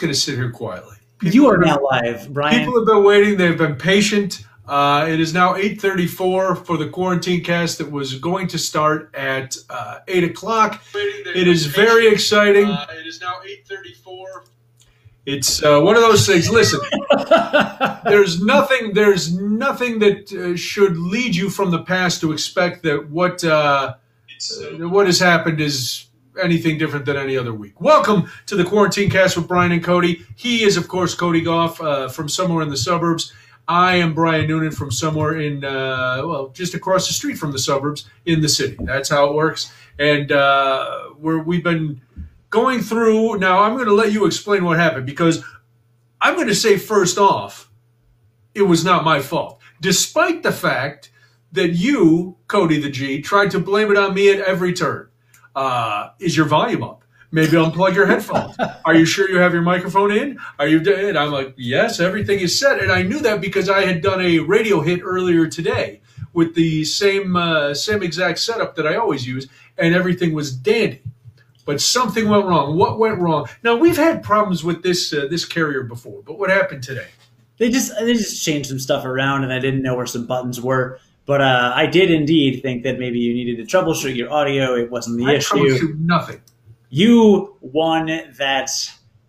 just going to sit here quietly. People you are have now live, Brian. People have been waiting. They've been patient. Uh, it is now 8.34 for the quarantine cast that was going to start at uh, 8 o'clock. It is very exciting. it is now 8.34. It's uh, one of those things. Listen, there's nothing. There's nothing that uh, should lead you from the past to expect that what uh, uh, what has happened is anything different than any other week. Welcome to the Quarantine Cast with Brian and Cody. He is, of course, Cody Goff uh, from somewhere in the suburbs. I am Brian Noonan from somewhere in, uh, well, just across the street from the suburbs in the city. That's how it works. And uh, we're, we've been going through. Now, I'm going to let you explain what happened because I'm going to say first off, it was not my fault. Despite the fact that you, Cody the G, tried to blame it on me at every turn. Uh, is your volume up? Maybe unplug your headphones. Are you sure you have your microphone in? Are you dead? I'm like, yes, everything is set. And I knew that because I had done a radio hit earlier today with the same uh, same exact setup that I always use, and everything was dandy. But something went wrong. What went wrong? Now we've had problems with this uh, this carrier before, but what happened today? they just they just changed some stuff around, and I didn't know where some buttons were. But uh, I did indeed think that maybe you needed to troubleshoot your audio. It wasn't the I issue. troubleshoot nothing. You won that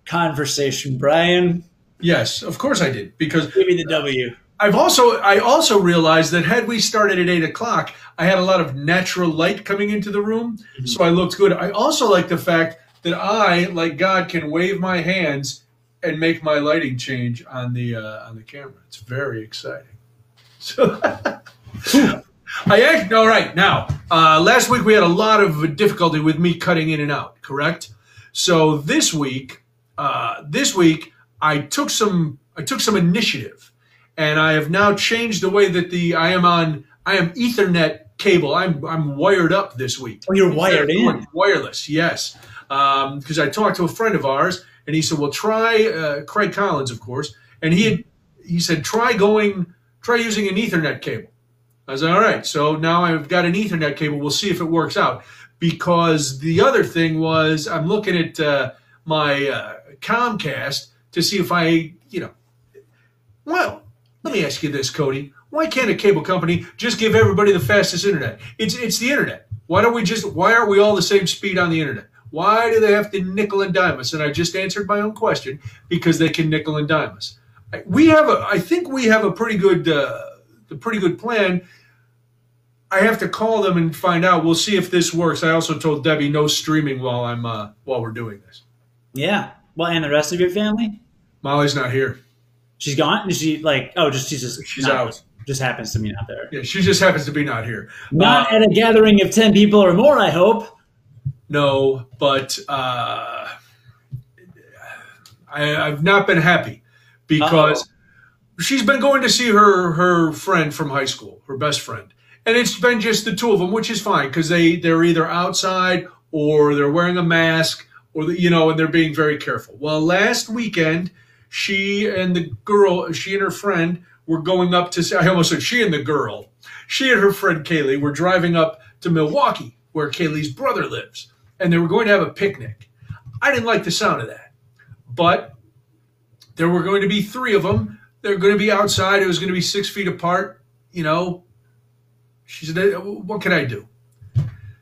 conversation, Brian. Yes, of course I did because Give me the W. I've also I also realized that had we started at eight o'clock, I had a lot of natural light coming into the room, so I looked good. I also like the fact that I, like God, can wave my hands and make my lighting change on the uh, on the camera. It's very exciting. So I act all right now. Uh, last week we had a lot of difficulty with me cutting in and out. Correct. So this week, uh, this week I took some I took some initiative, and I have now changed the way that the I am on I am Ethernet cable. I'm I'm wired up this week. Oh, you're wired in. Wireless, yes. Because I talked to a friend of ours, and he said, "Well, try uh, Craig Collins, of course." And he had, he said, "Try going, try using an Ethernet cable." Was "All right." So now I've got an Ethernet cable. We'll see if it works out. Because the other thing was, I'm looking at uh, my uh, Comcast to see if I, you know, well, let me ask you this, Cody. Why can't a cable company just give everybody the fastest internet? It's it's the internet. Why don't we just why aren't we all the same speed on the internet? Why do they have to nickel and dime us? And I just answered my own question because they can nickel and dime us. We have a I think we have a pretty good uh, the pretty good plan. I have to call them and find out. We'll see if this works. I also told Debbie no streaming while I'm uh, while we're doing this. Yeah. Well, and the rest of your family? Molly's not here. She's gone. Is she like? Oh, just she's just She's not- out. Just happens to be not there. Yeah, she just happens to be not here. Not Uh, at a gathering of ten people or more. I hope. No, but uh, I, I've not been happy because she's been going to see her her friend from high school, her best friend, and it's been just the two of them, which is fine because they they're either outside or they're wearing a mask or the, you know, and they're being very careful. Well, last weekend, she and the girl, she and her friend were going up to. I almost said she and the girl. She and her friend Kaylee were driving up to Milwaukee, where Kaylee's brother lives, and they were going to have a picnic. I didn't like the sound of that, but there were going to be three of them. They're going to be outside. It was going to be six feet apart. You know, she said, "What can I do?"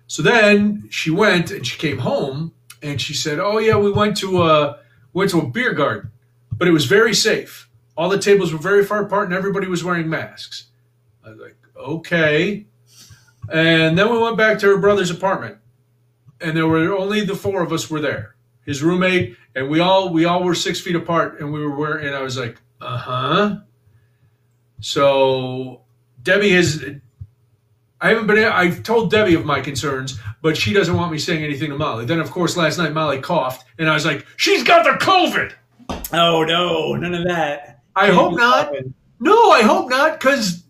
So then she went and she came home and she said, "Oh yeah, we went to a went to a beer garden, but it was very safe. All the tables were very far apart and everybody was wearing masks." I was like, "Okay." And then we went back to her brother's apartment, and there were only the four of us were there. His roommate and we all we all were six feet apart, and we were wearing. And I was like, "Uh huh." So Debbie has. I haven't been. I've told Debbie of my concerns, but she doesn't want me saying anything to Molly. Then, of course, last night Molly coughed, and I was like, "She's got the COVID." Oh no, none of that. I Can't hope not. No, I hope not, because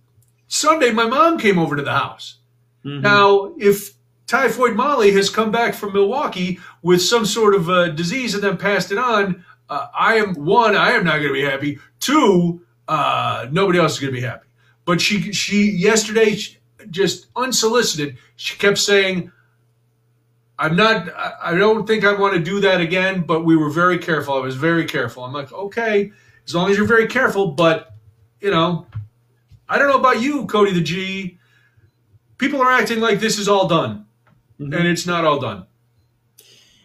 Sunday my mom came over to the house. Mhm. Now, if typhoid Molly has come back from Milwaukee with some sort of uh, disease and then passed it on, uh, I am one, I am not going to be happy. Two, uh, nobody else is going to be happy. But she, she yesterday, she, just unsolicited, she kept saying, I'm not. I don't think I want to do that again. But we were very careful. I was very careful. I'm like, okay, as long as you're very careful. But you know, I don't know about you, Cody the G. People are acting like this is all done, mm-hmm. and it's not all done.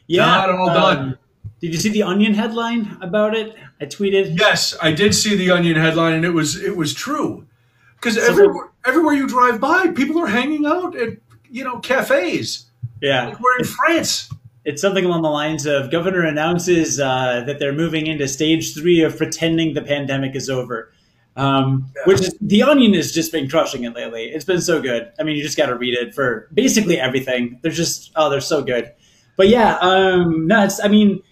Yeah, not all um, done. Did you see the Onion headline about it? I tweeted. Yes, I did see the Onion headline, and it was it was true. Because so everywhere, everywhere you drive by, people are hanging out at you know cafes. Yeah, like we're in France. It's something along the lines of governor announces uh, that they're moving into stage three of pretending the pandemic is over. Um, yeah. Which is the Onion has just been crushing it lately. It's been so good. I mean, you just got to read it for basically everything. They're just oh, they're so good. But yeah, um, no, it's I mean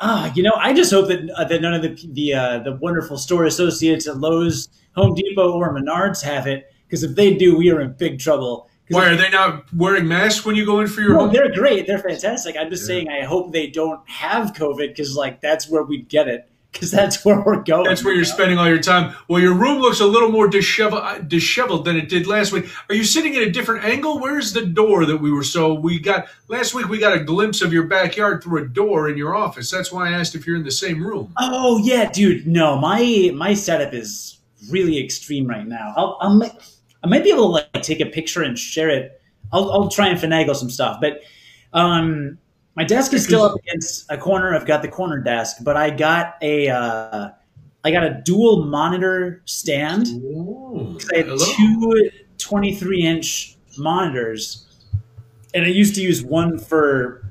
ah, you know, I just hope that uh, that none of the the uh, the wonderful store associates at Lowe's, Home Depot, or Menards have it. Because if they do, we are in big trouble. Why are they not wearing masks when you go in for your? No, home? they're great. They're fantastic. I'm just yeah. saying. I hope they don't have COVID because, like, that's where we'd get it because that's where we're going. That's where you're spending all your time. Well, your room looks a little more disheveled, uh, disheveled than it did last week. Are you sitting at a different angle? Where's the door that we were? So we got last week. We got a glimpse of your backyard through a door in your office. That's why I asked if you're in the same room. Oh yeah, dude. No, my my setup is really extreme right now. I'll, I'll I might be able to like take a picture and share it. I'll I'll try and finagle some stuff, but um my desk is still up against a corner. I've got the corner desk, but I got a uh, I got a dual monitor stand. Ooh, I have two 23 inch monitors, and I used to use one for,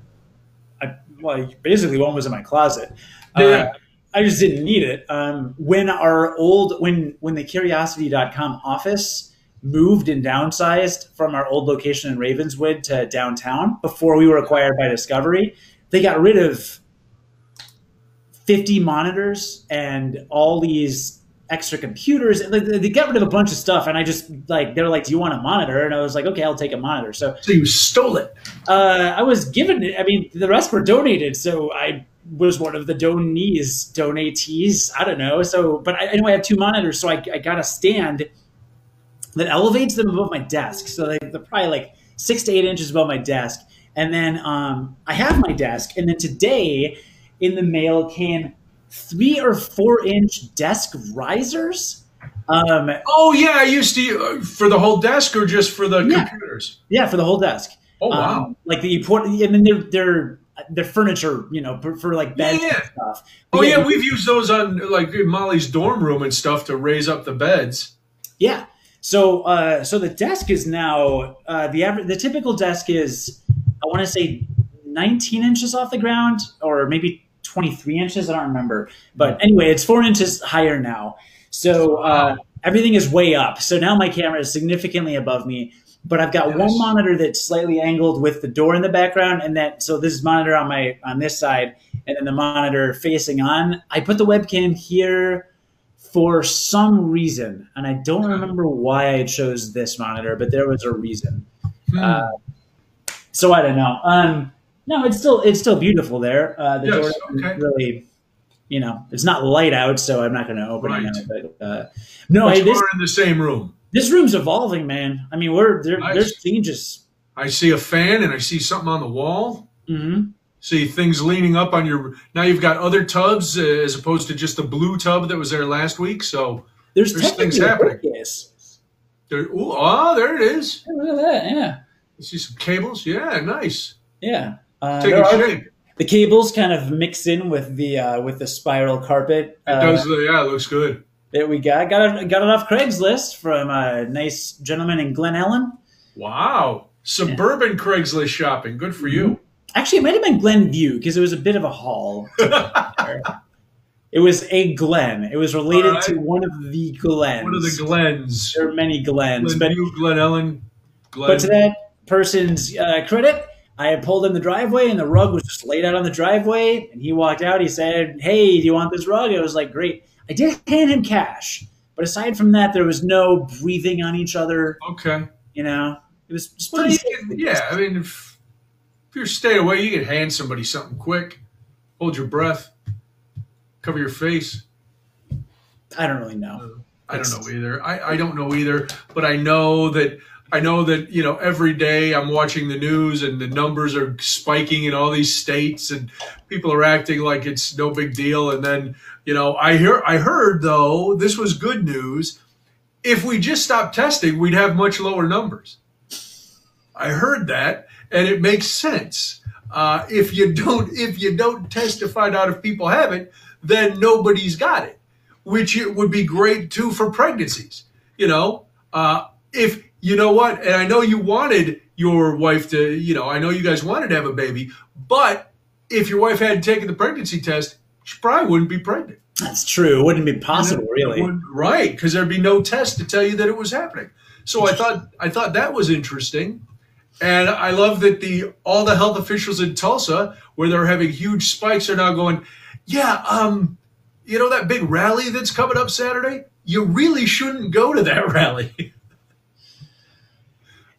I, well, basically one was in my closet. Yeah. Uh, I just didn't need it. Um, when our old when when the Curiosity.com office moved and downsized from our old location in Ravenswood to downtown before we were acquired by Discovery. They got rid of 50 monitors and all these extra computers. They got rid of a bunch of stuff, and I just like they're like, "Do you want a monitor?" And I was like, "Okay, I'll take a monitor." So, so you stole it? Uh, I was given it. I mean, the rest were donated, so I was one of the donees, donatees. I don't know. So, but I, anyway, I have two monitors, so I, I got a stand that elevates them above my desk. So they, are probably like six to eight inches above my desk. And then um, I have my desk. And then today in the mail came three or four inch desk risers. Um, oh yeah, I used to uh, for the whole desk or just for the yeah. computers. Yeah, for the whole desk. Oh wow! Um, like the important, and then they're they're they're furniture, you know, for, for like beds yeah, yeah. and stuff. But oh yeah, yeah, we've used those on like Molly's dorm room and stuff to raise up the beds. Yeah, so, uh, so the desk is now uh, the average. The typical desk is, I want to say, 19 inches off the ground, or maybe 23 inches. I don't remember, but anyway, it's four inches higher now. So uh, everything is way up. So now my camera is significantly above me, but I've got one monitor that's slightly angled with the door in the background, and that so this is monitor on my on this side, and then the monitor facing on. I put the webcam here for some reason, and I don't remember why I chose this monitor, but there was a reason. Hmm. Uh, so I don't know. Um, no, it's still it's still beautiful there. Uh, the yes, door okay. really, you know, it's not light out, so I'm not going to open right. it. Now, but uh, no, but this, we're in the same room. This room's evolving, man. I mean, we're there, there's changes. I see a fan and I see something on the wall. Mm-hmm. See things leaning up on your now you've got other tubs uh, as opposed to just the blue tub that was there last week so there's, there's things happening. Yes. there, ooh, oh there it is. Look at that yeah. You see some cables? Yeah nice. Yeah uh, taking shape the cables kind of mix in with the uh, with the spiral carpet it does uh, yeah it looks good that we got got it got it off craigslist from a nice gentleman in Glen Ellyn wow suburban yeah. craigslist shopping good for you mm-hmm. Actually, it might have been Glenview because it was a bit of a haul. it was a Glen. It was related right. to one of the Glens. One of the Glens. There are many Glens. Glenview, but, Glen Ellyn. Glen. But to that person's uh, credit, I had pulled in the driveway and the rug was just laid out on the driveway. And he walked out. He said, Hey, do you want this rug? I was like, Great. I did hand him cash. But aside from that, there was no breathing on each other. Okay. You know, it was just pretty. Well, yeah, I mean, if, if you're staying away, you can hand somebody something quick. Hold your breath. Cover your face. I don't really know. I don't know either. I, I don't know either, but I know that I know that, you know, every day I'm watching the news and the numbers are spiking in all these states and people are acting like it's no big deal. And then, you know, I hear, I heard though, this was good news. If we just stopped testing, we'd have much lower numbers. I heard that and it makes sense. Uh, if you don't, if you don't test to find out if people have it, then nobody's got it, which it would be great too for pregnancies. You know, uh, if you know what, and I know you wanted your wife to, you know, I know you guys wanted to have a baby, but if your wife hadn't taken the pregnancy test, she probably wouldn't be pregnant. That's true. It wouldn't be possible, really. Right, because there'd be no test to tell you that it was happening. So I thought I thought that was interesting. And I love that the all the health officials in Tulsa, where they're having huge spikes, are now going, yeah, um, you know that big rally that's coming up Saturday? You really shouldn't go to that rally.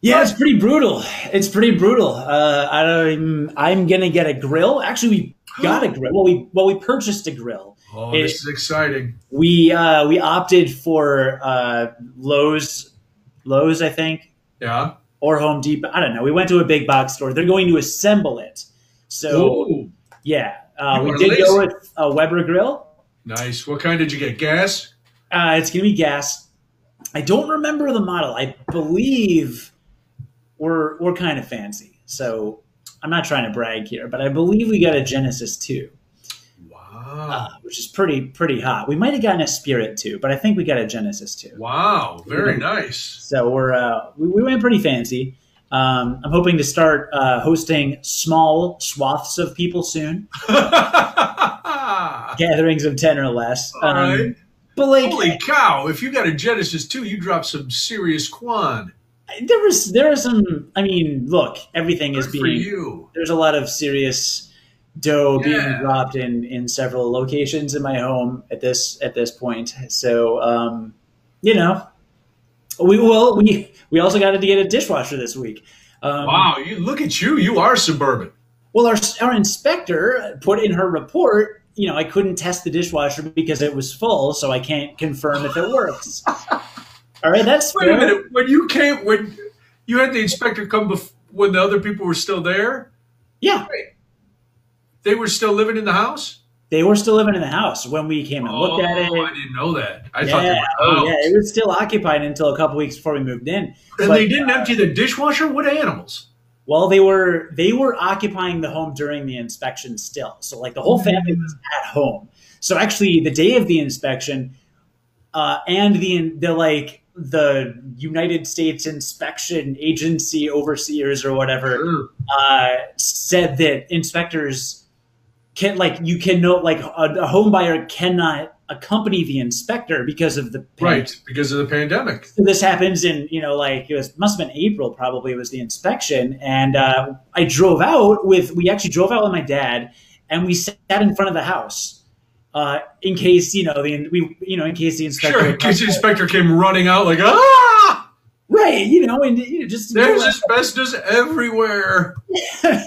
Yeah, it's pretty brutal. It's pretty brutal. Uh, I'm I'm gonna get a grill. Actually, we got a grill. Well, we well we purchased a grill. Oh, it, this is exciting. We uh, we opted for uh, Lowe's, Lowe's, I think. Yeah. Or Home Depot. I don't know. We went to a big box store. They're going to assemble it. So Ooh. yeah, uh, we did lazy. go with a Weber grill. Nice. What kind did you get? Gas. Uh, it's gonna be gas. I don't remember the model. I believe we're we're kind of fancy. So I'm not trying to brag here, but I believe we got a Genesis 2. Wow. Uh, which is pretty pretty hot. We might have gotten a Spirit 2, but I think we got a Genesis 2. Wow, very nice. So we're uh, we, we went pretty fancy. Um, I'm hoping to start uh, hosting small swaths of people soon. Gatherings of 10 or less. All um, right. But like, Holy cow, if you got a Genesis 2, you drop some serious quan there was there are some. I mean, look, everything Good is being. There's a lot of serious dough yeah. being dropped in in several locations in my home at this at this point. So, um, you know, we will we we also got to get a dishwasher this week. Um, wow, you look at you! You are suburban. Well, our our inspector put in her report. You know, I couldn't test the dishwasher because it was full, so I can't confirm if it works. All right, that's wait fair. a minute. When you came, when you had the inspector come bef- when the other people were still there. Yeah, they were still living in the house. They were still living in the house when we came and looked at it. Oh, I didn't know that. I yeah, thought they were oh, yeah, it was still occupied until a couple weeks before we moved in. And but, they didn't uh, empty the dishwasher. What animals? Well, they were they were occupying the home during the inspection still. So like the whole family was at home. So actually, the day of the inspection, uh, and the the like the United States Inspection Agency overseers or whatever uh, said that inspectors can like you can know like a, a home buyer cannot accompany the inspector because of the pandemic. right because of the pandemic. So this happens in you know like it was must have been April probably was the inspection, and uh, I drove out with we actually drove out with my dad, and we sat in front of the house uh, in case you know the we you know in case the inspector sure in case the inspector came running out like ah! Right you know and you know, just there's asbestos everywhere.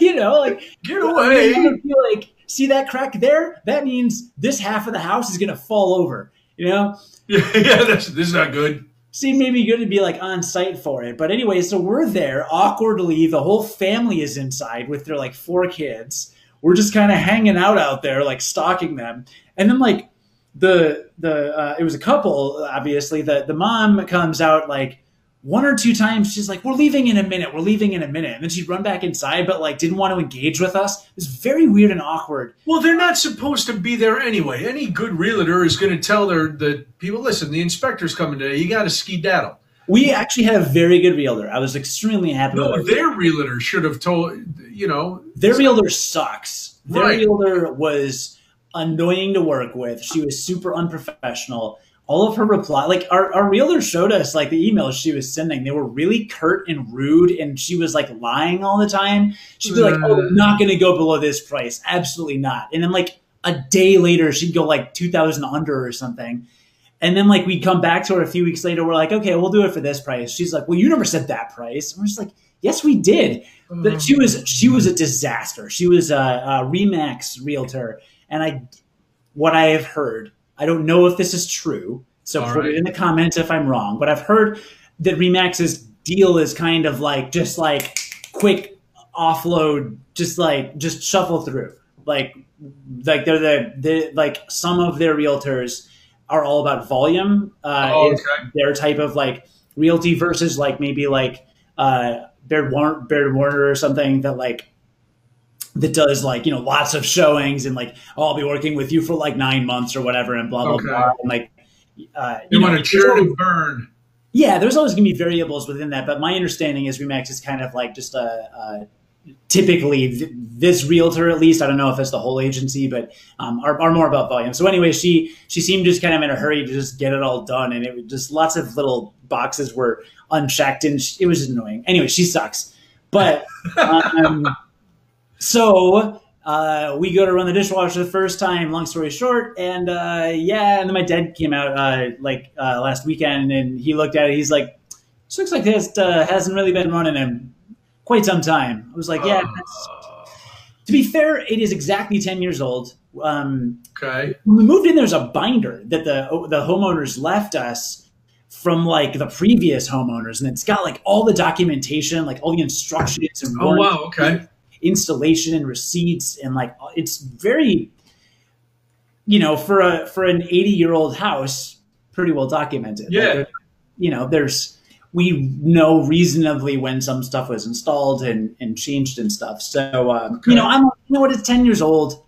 You know like get away. feel like see that crack there? That means this half of the house is gonna fall over you know? Yeah, yeah this is not good. Seemed maybe good to be like on site for it but anyway so we're there awkwardly. The whole family is inside with their like four kids we're just kind of hanging out out there like stalking them. And then like the the uh, it was a couple obviously the the mom comes out like one or two times she's like we're leaving in a minute we're leaving in a minute. And then she'd run back inside but like didn't want to engage with us. It was very weird and awkward. Well they're not supposed to be there anyway. Any good realtor is going to tell their the people listen the inspector's coming today. You got to skedaddle. We actually had a very good realtor. I was extremely happy. No, their realtor should have told you know. Their realtor sucks. Their right. realtor was annoying to work with. She was super unprofessional. All of her reply, like our, our realtor showed us, like the emails she was sending, they were really curt and rude, and she was like lying all the time. She'd be like, "Oh, I'm not going to go below this price, absolutely not." And then like a day later, she'd go like two thousand under or something. And then like we'd come back to her a few weeks later, we're like, "Okay, we'll do it for this price." She's like, "Well, you never said that price." And we're just like, "Yes, we did." But she was she was a disaster. She was a, a Remax realtor and I, what I have heard, I don't know if this is true. So All put right. it in the comments if I'm wrong. But I've heard that Remax's deal is kind of like just like quick offload, just like just shuffle through. Like like they're the the like some of their realtors are all about volume. Uh, Oh, okay. Their type of like realty versus like maybe like uh, Baird Warner, Baird Warner or something that like that does like you know lots of showings and like oh, I'll be working with you for like nine months or whatever and blah blah Okay. blah and like uh, You, know, want to there's churn and burn. yeah, there's always going to be variables within that, but my understanding is Remax is kind of like just a, a typically th- this realtor at least. I don't know if it's the whole agency, but um, are, are more about volume. So anyway, she she seemed just kind of in a hurry to just get it all done, and it was just lots of little boxes were unchecked, and sh- it was just annoying. Anyway, she sucks, but um, so uh, we go to run the dishwasher the first time. Long story short, and uh, yeah, and then my dad came out uh, like uh, last weekend, and he looked at it. He's like, "This looks like this uh, hasn't really been running in quite some time." I was like, "Yeah." Uh, to be fair, it is exactly ten years old. Um, okay. when we moved in, there's a binder that the the homeowners left us from like the previous homeowners, and it's got like all the documentation, like all the instructions and Oh wow. Okay. installation and receipts and like it's very you know for a for an 80 year old house pretty well documented Yeah. Like, you know there's we know reasonably when some stuff was installed and and changed and stuff so um, Okay. you know i'm you know what it's 10 years old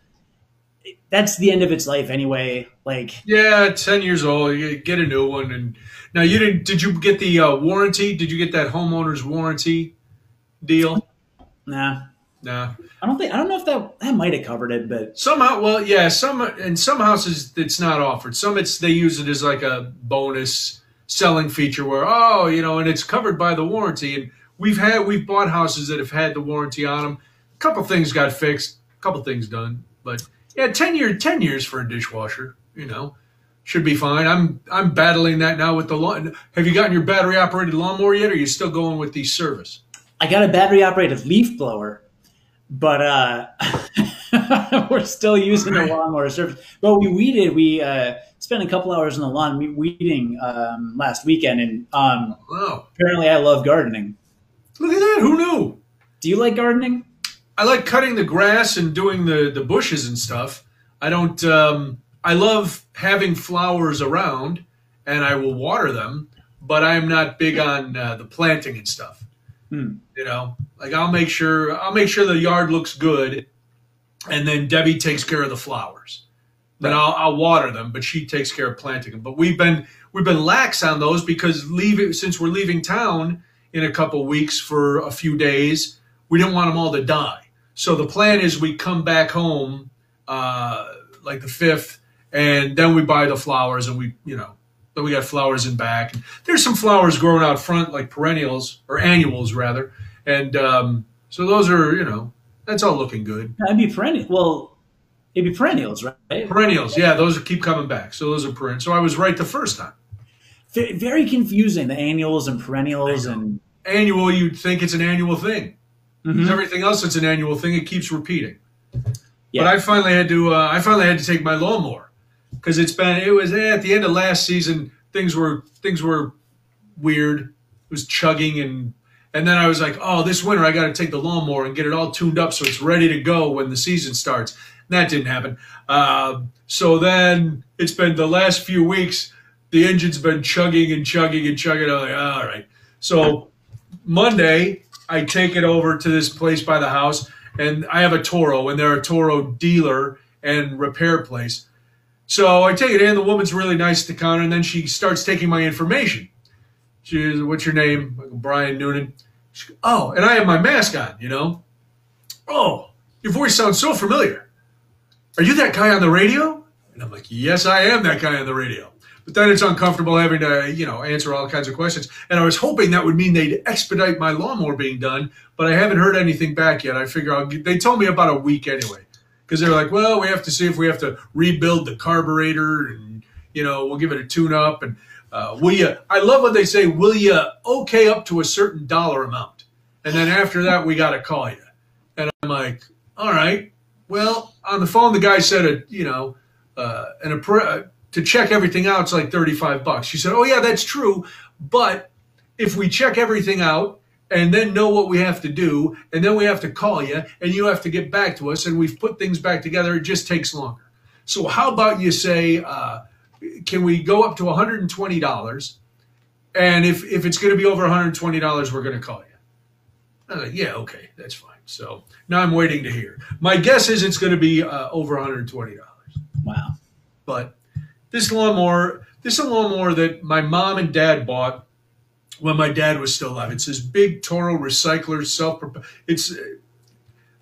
that's the end of its life anyway like Yeah, ten years old. You get a new one, and now you didn't. Did you get the uh, warranty? Did you get that homeowner's warranty deal? nah Nah. i don't think i don't know if that that might have covered it but Somehow, well, yeah. Some in some houses it's not offered. Some it's they use it as like a bonus selling feature where oh you know and it's covered by the warranty. And we've had we've bought houses that have had the warranty on them. A couple things got fixed. A couple things done, but yeah, ten year ten years for a dishwasher. You know, should be fine. I'm I'm battling that now with the lawn. Have you gotten your battery operated lawnmower yet? Or are you still going with the service? I got a battery operated leaf blower, but uh, we're still using the lawnmower service. But we weeded. We uh, spent a couple hours on the lawn weeding um, last weekend, and um, Oh, apparently I love gardening. look at that! Who knew? Do you like gardening? I like cutting the grass and doing the, the bushes and stuff. I don't. Um, I love having flowers around, and I will water them. But I am not big on uh, the planting and stuff. Hmm. You know, like I'll make sure I'll make sure the yard looks good, and then Debbie takes care of the flowers. Then I'll, I'll water them, but she takes care of planting them. But we've been we've been lax on those because leaving since we're leaving town in a couple weeks for a few days, we didn't want them all to die. So the plan is we come back home uh, like the fifth, and then we buy the flowers, and we you know then we got flowers in back. And there's some flowers growing out front like perennials or annuals rather, and um, so those are you know that's all looking good. I'd be perennial. Well, it'd be perennials, right? Perennials, yeah, those keep coming back. So those are perennials. So I was right the first time. Very confusing. The annuals and perennials and Annual, you'd think it's an annual thing. Mhm. Everything else it's an annual thing, it keeps repeating. Yeah. But I finally had to. Uh, I finally had to take my lawnmower because it's been. It was eh, at the end of last season. Things were things were weird. It was chugging and and then I was like, oh, this winter I got to take the lawnmower and get it all tuned up so it's ready to go when the season starts. That didn't happen. Uh, so then it's been the last few weeks. The engine's been chugging and chugging and chugging. I'm like, all right. So Monday, I take it over to this place by the house, and I have a Toro, and they're a Toro dealer and repair place. So I take it in. The woman's really nice at the counter, and then she starts taking my information. She's, what's your name? Brian Noonan. She, oh, and I have my mask on, you know. Oh, your voice sounds so familiar. Are you that guy on the radio? And I'm like, yes, I am that guy on the radio. But then it's uncomfortable having to, you know, answer all kinds of questions. And I was hoping that would mean they'd expedite my lawnmower being done, but I haven't heard anything back yet. I figure I'll get, they told me about a week anyway. Because they're like, well, we have to see if we have to rebuild the carburetor and, you know, we'll give it a tune up. And uh, will you, I love what they say, will you okay up to a certain dollar amount? And then after that, we got to call you. And I'm like, all right. Well, on the phone, the guy said, a, you know, uh, an, appra- to check everything out, it's like 35 bucks. She said, oh, yeah, that's true. But if we check everything out and then know what we have to do, and then we have to call you, and you have to get back to us, and we've put things back together, it just takes longer. So how about you say, uh, can we go up to $120? And if, if it's going to be over $120, we're going to call you. I was like, yeah, okay, that's fine. So now I'm waiting to hear. My guess is it's going to be uh, over $120. Wow. But this lawnmower, this is a lawnmower that my mom and dad bought when my dad was still alive. It's this big Toro recycler self. It's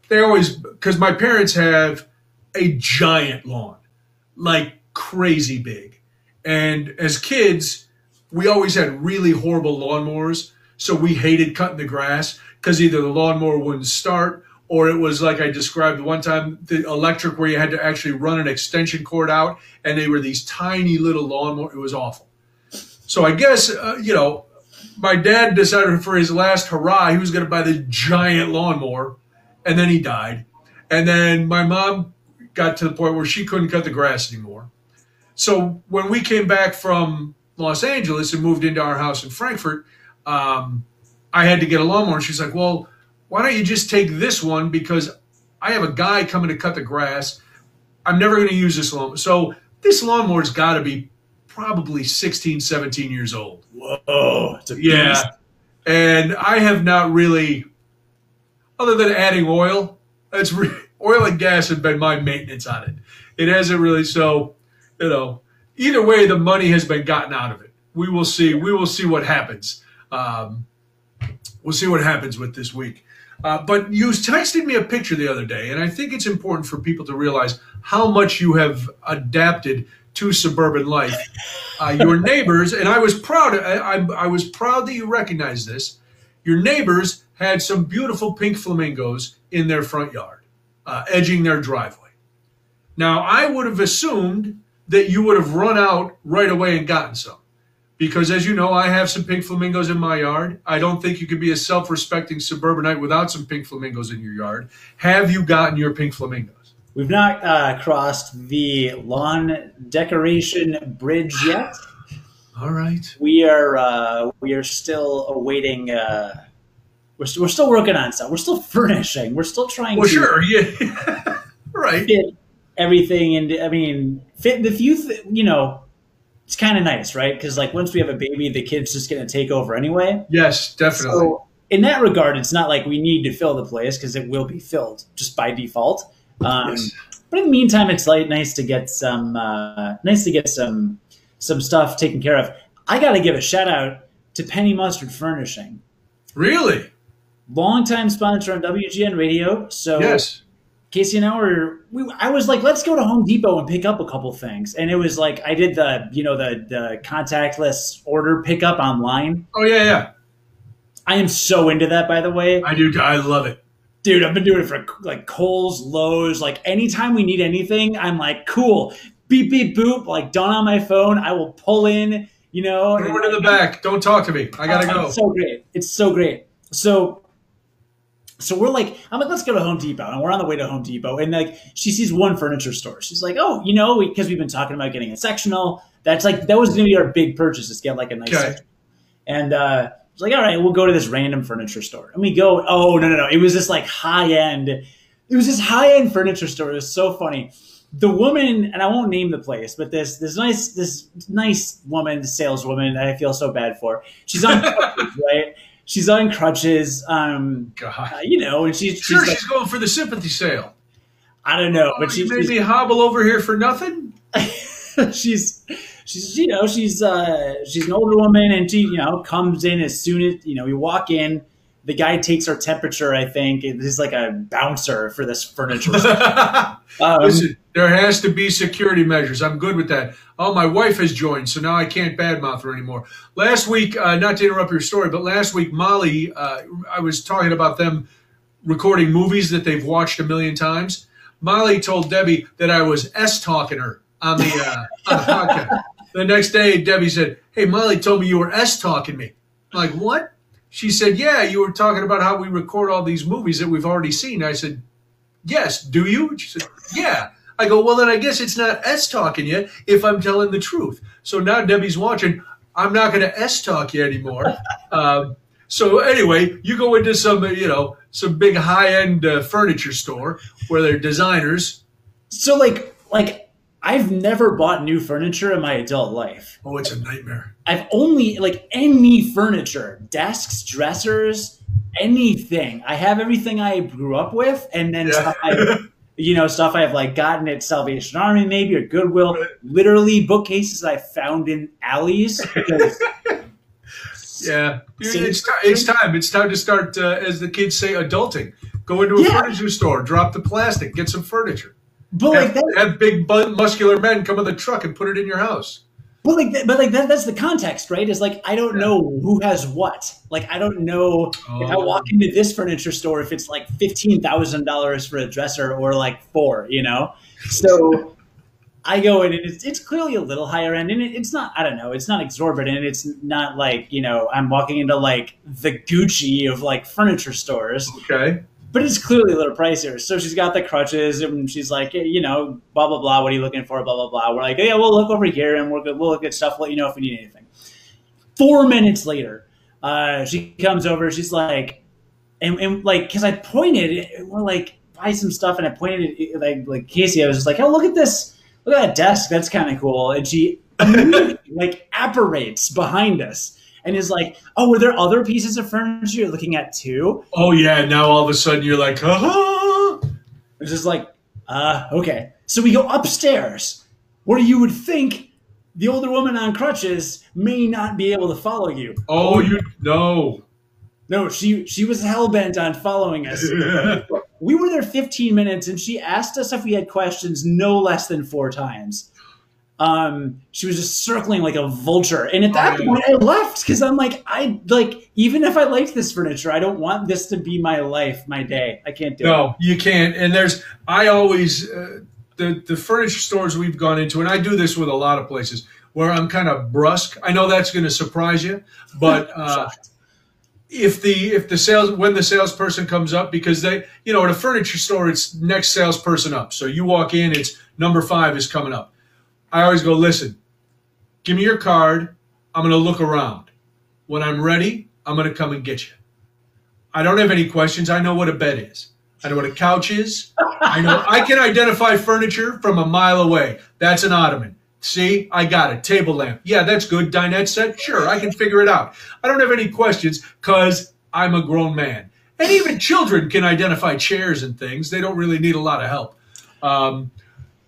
they always because my parents have a giant lawn, like crazy big, and as kids, we always had really horrible lawnmowers. So we hated cutting the grass because either the lawnmower wouldn't start or it was like I described one time the electric where you had to actually run an extension cord out and they were these tiny little lawnmower. It was awful. So I guess, uh, you know, my dad decided for his last hurrah, he was going to buy the giant lawnmower and then he died. And then my mom got to the point where she couldn't cut the grass anymore. So when we came back from Los Angeles and moved into our house in Frankfort, um, I had to get a lawnmower. And she's like, well, why don't you just take this one because I have a guy coming to cut the grass. I'm never going to use this lawnmower. So this lawnmower's got to be probably 16, 17 years old. Whoa. yeah. And I have not really, other than adding oil, that's re- oil and gas have been my maintenance on it. It hasn't really, so, you know, either way, the money has been gotten out of it. We will see. We will see what happens. Um, we'll see what happens with this week. Uh, but you texted me a picture the other day, and I think it's important for people to realize how much you have adapted to suburban life. Uh, your neighbors, and I was proud. I, I, I, was proud that you recognized this. Your neighbors had some beautiful pink flamingos in their front yard, uh, edging their driveway. Now, I would have assumed that you would have run out right away and gotten some because as you know, I have some pink flamingos in my yard. I don't think you could be a self-respecting suburbanite without some pink flamingos in your yard. Have you gotten your pink flamingos? We've not uh, crossed the lawn decoration bridge yet. All right. We are uh, we are still awaiting. Uh, we're, st- we're still working on stuff. We're still furnishing. We're still trying. Well, to sure. Yeah. right. Fit everything, and I mean, fit if you th- you know it's kind of nice, right? Because like once we have a baby, the kid's just going to take over anyway. Yes, definitely. So in that regard, it's not like we need to fill the place because it will be filled just by default. Um, yes. But in the meantime, it's like nice to get some uh, nice to get some some stuff taken care of. I got to give a shout out to Penny Mustard Furnishing. Really? Longtime sponsor on WGN Radio. So yes. Casey and I were, we, I was like, let's go to Home Depot and pick up a couple things. And it was like, I did the, you know, the, the contactless order pickup online. Oh, yeah, yeah. I am so into that, by the way. I do. I love it. Dude, I've been doing it for like Kohl's, Lowe's. Like anytime we need anything, I'm like, cool. Beep, beep, boop. Like done on my phone. I will pull in, you know. It in the back. Don't talk to me. I got to uh, go. It's so great. It's so great. So so we're like, I'm like, let's go to Home Depot. And we're on the way to Home Depot. And like, she sees one furniture store. She's like, oh, you know, because we, have been talking about getting a sectional. That's like, that was going to be our big purchase is get like a nice okay. And, uh, it's like, all right, we'll go to this random furniture store. And we go, oh, no, no, no. It was this like high end, it was this high end furniture store. It was so funny. The woman, and I won't name the place, but this this nice this nice woman, saleswoman, I feel so bad for. She's on right? She's on crutches. Um, God. Uh, you know, and she's sure she's, like, she's going for the sympathy sale. I don't know, oh, but she made me hobble over here for nothing. she's she's you know she's uh she's an older woman and she you know comes in as soon as you know we walk in the guy takes our temperature. I think he's like a bouncer for this furniture. um, Listen, there has to be security measures. I'm good with that. Oh, my wife has joined, so now I can't badmouth her anymore. Last week, uh, not to interrupt your story, but last week, Molly, uh, I was talking about them recording movies that they've watched a million times. Molly told Debbie that I was s talking her on the, uh, on the podcast. The next day, Debbie said, "Hey, Molly told me you were s talking me." I'm like, what? She said, Yeah, you were talking about how we record all these movies that we've already seen. I said, Yes, do you? She said, Yeah. I go, Well, then I guess it's not S talking you if I'm telling the truth. So now Debbie's watching. I'm not going to S talk you anymore. um, so anyway, you go into some, you know, some big high end uh, furniture store where they're designers. So like, like I've never bought new furniture in my adult life. Oh, it's a nightmare. I've only like any furniture, desks, dressers, anything. I have everything I grew up with, and then Yeah. I, you know, stuff I've like gotten at Salvation Army maybe or Goodwill. Literally bookcases I found in alleys because Yeah, it's, ti- it's time. It's time to start, uh, as the kids say, adulting. Go into a Yeah. furniture store, drop the plastic, get some furniture. but like Have, that, have big, muscular men come with a truck and put it in your house. But like but like that, that's the context, right? Is like I don't know who has what. Like I don't know if I Oh. walk into this furniture store if it's like fifteen thousand dollars for a dresser or like four, you know. So I go in and it's, it's clearly a little higher end, and it, it's not. I don't know. It's not exorbitant. It's not like you know I'm walking into like the Gucci of like furniture stores, Okay. But it's clearly a little pricier. So she's got the crutches, and she's like, hey, you know, blah blah blah. What are you looking for? Blah blah blah. We're like, yeah, we'll look over here, and good. We'll look at stuff. Let you know if we need anything. Four minutes later, uh, she comes over. She's like, and, and like, because I pointed, we're like, buy some stuff, and I pointed at like like Casey. I was just like, oh, look at this. Look at that desk. That's kind of cool. And she like apparates behind us. And is like, oh, were there other pieces of furniture you're looking at too? Oh yeah. Now all of a sudden you're like, ah. It's just like, uh, okay. So we go upstairs, where you would think the older woman on crutches may not be able to follow you. Oh, you no. No, she she was hell bent on following us. we were there 15 minutes, and she asked us if we had questions no less than four times. Um, she was just circling like a vulture, and at that point, I left because I'm like, I like even if I liked this furniture, I don't want this to be my life, my day. I can't do it. No, you can't. And there's, I always, uh, the, the furniture stores we've gone into, and I do this with a lot of places where I'm kind of brusque. I know that's going to surprise you, but uh, if the if the sales when the salesperson comes up because they you know at a furniture store it's next salesperson up so you walk in it's number five is coming up i always go listen give me your card i'm going to look around when i'm ready i'm going to come and get you i don't have any questions i know what a bed is i know what a couch is i know i can identify furniture from a mile away that's an ottoman See, I got it. Table lamp. Yeah, that's good. Dinette set. Sure, I can figure it out. I don't have any questions because I'm a grown man. And even children can identify chairs and things. They don't really need a lot of help. Um,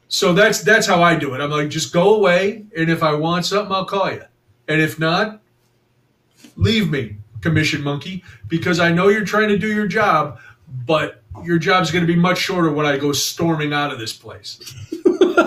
so that's that's how I do it. I'm like, just go away, and if I want something, I'll call you. And if not, leave me, commission monkey, because I know you're trying to do your job, but your job's going to be much shorter when I go storming out of this place.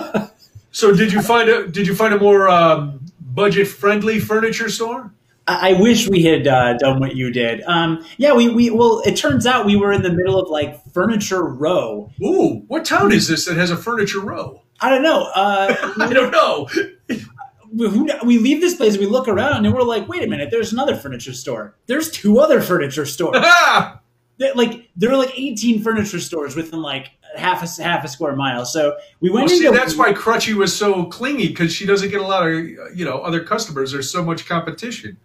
so did you find a did you find a more um, budget friendly furniture store? I, wish we had uh, done what you did. Um, yeah, we, we well, it turns out we were in the middle of like Furniture Row. Ooh, what town is this that has a furniture row? I don't know. Uh, I don't know. we, we leave this place, and we look around, and we're like, wait a minute, there's another furniture store. There's two other furniture stores. Ah! Like there are like 18 furniture stores within like half a half a square mile. So we went Well, see, that's why Crutchy was so clingy because she doesn't get a lot of you know other customers. There's so much competition.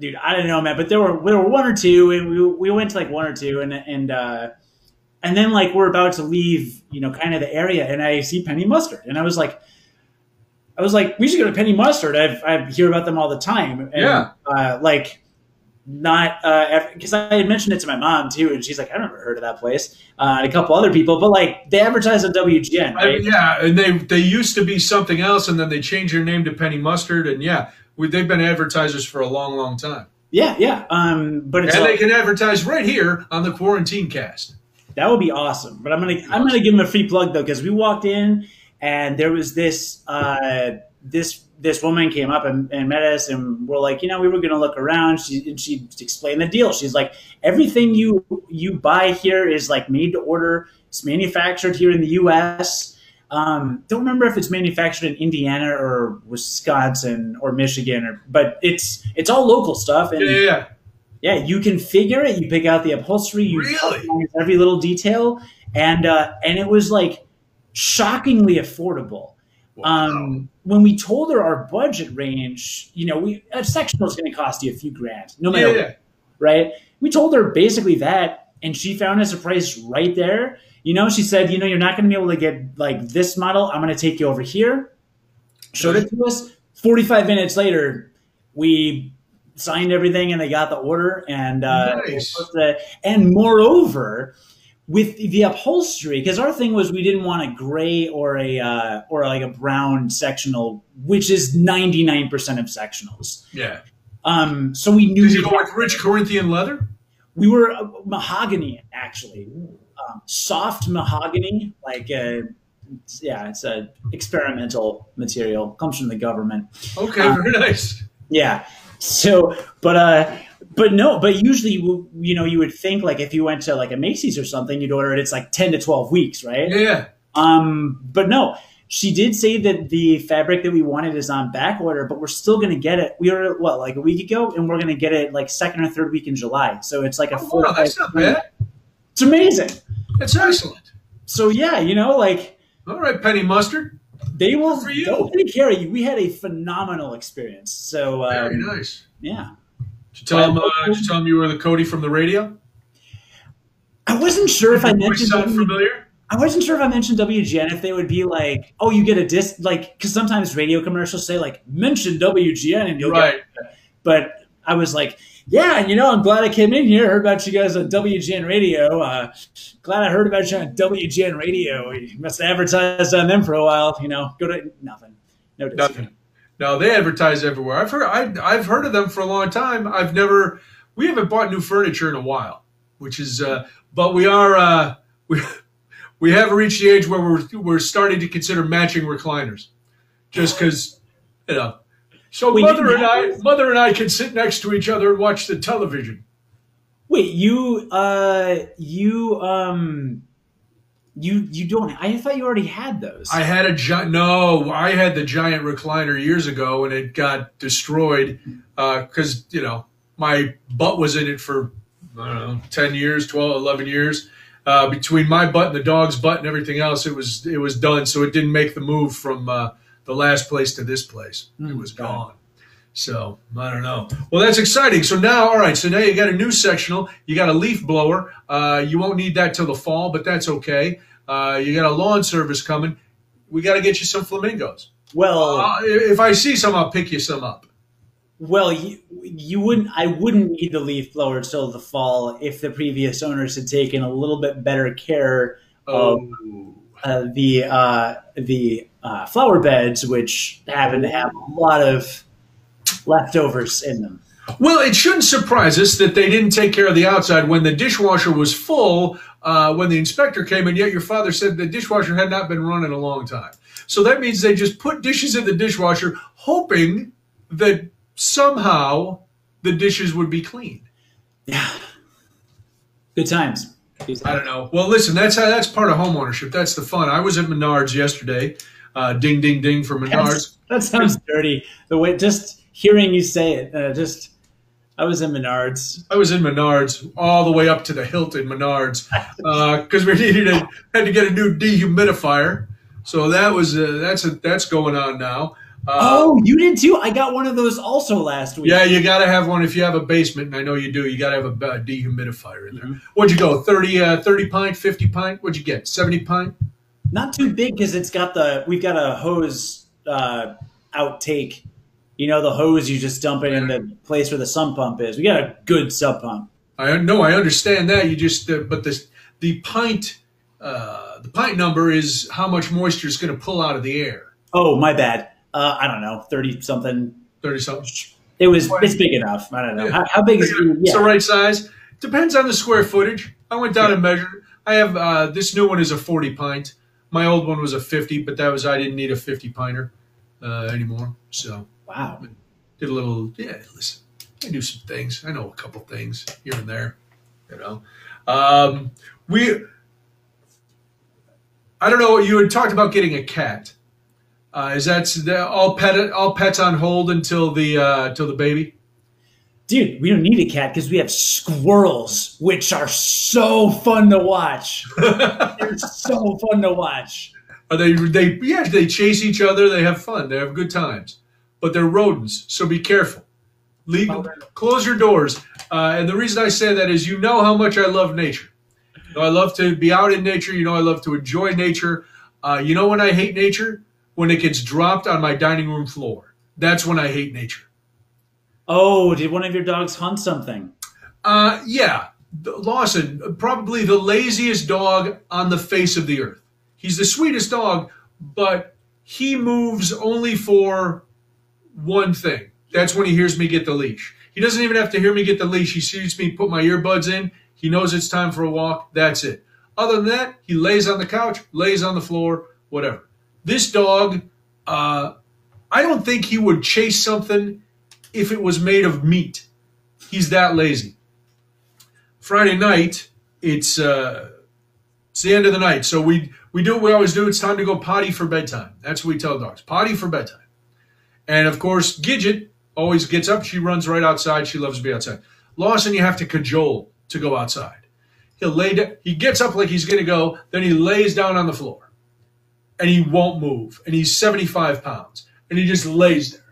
Dude, I don't know, man, but there were there were one or two, and we we went to like one or two, and and uh, and then like we're about to leave, you know, kind of the area, and I see Penny Mustard, and I was like, I was like, we should go to Penny Mustard. I've I hear about them all the time, and, Yeah. uh, like not because I had mentioned it to my mom too, and she's like, "I've never heard of that place, uh, and a couple other people, but like they advertise on WGN, I right? mean, yeah, and they they used to be something else, and then they changed their name to Penny Mustard, and yeah, we, they've been advertisers for a long, long time, yeah, yeah. Um, but it's and all- they can advertise right here on the Quarantine Cast. That would be awesome. But I'm gonna I'm gonna give him a free plug though because we walked in and there was this uh, this this woman came up and, and met us and we're like you know we were gonna look around. She and she explained the deal. She's like everything you you buy here is like made to order. It's manufactured here in the U.S. Um, don't remember if it's manufactured in Indiana or Wisconsin or Michigan or but it's it's all local stuff and Yeah, yeah, yeah. yeah, you can figure it. You pick out the upholstery. You Really? every little detail, and uh, and it was like shockingly affordable. Um, when we told her our budget range, you know, we a sectional is going to cost you a few grand, no matter Yeah, what, yeah. right? We told her basically that, and she found us a price right there. You know, she said, you know, you're not going to be able to get like this model. I'm going to take you over here. Showed it to us. 45 minutes later, we signed everything and they got the order. And uh, Nice. the- and moreover, with the upholstery, because our thing was we didn't want a gray or a uh, or like a brown sectional, which is 99% of sectionals. Yeah. Um, so we knew Did you go with rich Corinthian leather? we were uh, mahogany actually um, soft mahogany like it's- yeah it's a experimental material comes from the government Okay, Uh, very nice. yeah so but uh but no but usually you know you would think like if you went to like a Macy's or something you'd order it it's like 10 to 12 weeks right Yeah, yeah. um, but no, she did say that the fabric that we wanted is on back order, but we're still going to get it. We were what like a week ago, and we're going to get it like second or third week in July. So it's like a Oh, four. wow, that's not bad. It's amazing. It's excellent. So yeah, you know, like All right, Penny Mustard. they will Good for you. they'll take care of you. We had a phenomenal experience. So Very um, nice. yeah, Did you tell them? Uh, did you tell him you were the Cody from the radio? I wasn't sure if I Did your voice mentioned. sound W- familiar? I wasn't sure if I mentioned WGN if they would be like, oh, you get a disc, like because sometimes radio commercials say like mention WGN and you'll Right. get. But I was like, yeah, you know, I'm glad I came in here, heard about you guys on WGN Radio. Uh, glad I heard about you on WGN Radio. You must have advertised on them for a while. You know, go to nothing. No. Nothing. No, they advertise everywhere. I've heard. I, I've heard of them for a long time. I've never. We haven't bought new furniture in a while, which is. Uh, but we are. Uh, we we have reached the age where we're we're starting to consider matching recliners, just because you know. So We mother and I, mother and I can sit next to each other and watch the television. Wait, you, uh, you, um, you, you don't. I thought you already had those. I had a giant. No, I had the giant recliner years ago, and it got destroyed because you know my butt was in it for I don't know 10 years, 12, 11 years. Uh, between my butt and the dog's butt and everything else, it was it was done. So it didn't make the move from uh, the last place to this place. it Mm, was gone. So I don't know. Well, that's exciting. So now, all right. So now you got a new sectional. You got a leaf blower. Uh, you won't need that till the fall, but that's okay. Uh, you got a lawn service coming. We got to get you some flamingos. well, Uh, if I see some, I'll pick you some up. Well, you, you wouldn't. I wouldn't need the leaf blower till the fall if the previous owners had taken a little bit better care of uh, the uh, the uh, flower beds, which happen to have a lot of leftovers in them. Well, it shouldn't surprise us that they didn't take care of the outside when the dishwasher was full. Uh, when the inspector came, and yet your father said the dishwasher had not been run in a long time. So that means they just put dishes in the dishwasher, hoping that somehow the dishes would be clean. Yeah, good times. I don't know. Well, listen, that's how that's part of homeownership. That's the fun. I was at Menards yesterday. Uh, ding, ding, ding for Menards. That sounds dirty. The way just hearing you say it, uh, just I was in Menards. I was in Menards all the way up to the hilt in Menards because we needed a, had to get a new dehumidifier. So that was uh, that's a, that's going on now. Uh, Oh, you did too. I got one of those also last week. yeah, you got to have one if you have a basement, and I know you do. You got to have a uh, dehumidifier in there. Mm-hmm. What'd you go? 30, uh, 30 pint, fifty pint? What'd you get? Seventy pint? Not too big because it's got the we've got a hose uh, outtake. You know the hose you just dump it in the place where the sump pump is. We got a good sub pump. I know, I understand that. You just, uh, but the the pint, uh, the pint number is how much moisture is going to pull out of the air. Oh my bad. Uh, I don't know, thirty something. Thirty something. It was it's big enough. I don't know Yeah. how, how big is it? It's the right size. Depends on the square footage. I went down and measured. I have uh, this new one is a forty pint. My old one was a fifty, but that was I didn't need a fifty pinter uh, anymore. So Wow. did a little. Yeah, listen, I do some things. I know a couple things here and there. You know, um, we. I don't know. You had talked about getting a cat. Uh, is that all pet all pets on hold until the uh, until the baby? Dude, we don't need a cat because we have squirrels, which are so fun to watch. They're so fun to watch. Are they? They yeah. They chase each other. They have fun. They have good times. But they're rodents, so be careful. Leave, close your doors. Uh, and the reason I say that is, you know how much I love nature. You know, I love to be out in nature. You know, I love to enjoy nature. Uh, you know when I hate nature? When it gets dropped on my dining room floor. That's when I hate nature. Oh, did one of your dogs hunt something? Uh, yeah. Lawson, probably the laziest dog on the face of the earth. He's the sweetest dog, but he moves only for one thing. That's when he hears me get the leash. He doesn't even have to hear me get the leash. He sees me put my earbuds in. He knows it's time for a walk. That's it. Other than that, he lays on the couch, lays on the floor, whatever. This dog, uh, I don't think he would chase something if it was made of meat. He's that lazy. Friday night, it's uh, it's the end of the night, so we we do what we always do. It's time to go potty for bedtime. That's what we tell dogs: potty for bedtime. And of course, Gidget always gets up. She runs right outside. She loves to be outside. Lawson, you have to cajole to go outside. He'll lay down, he gets up like he's going to go, then he lays down on the floor and he won't move. And he's 75 pounds and he just lays there.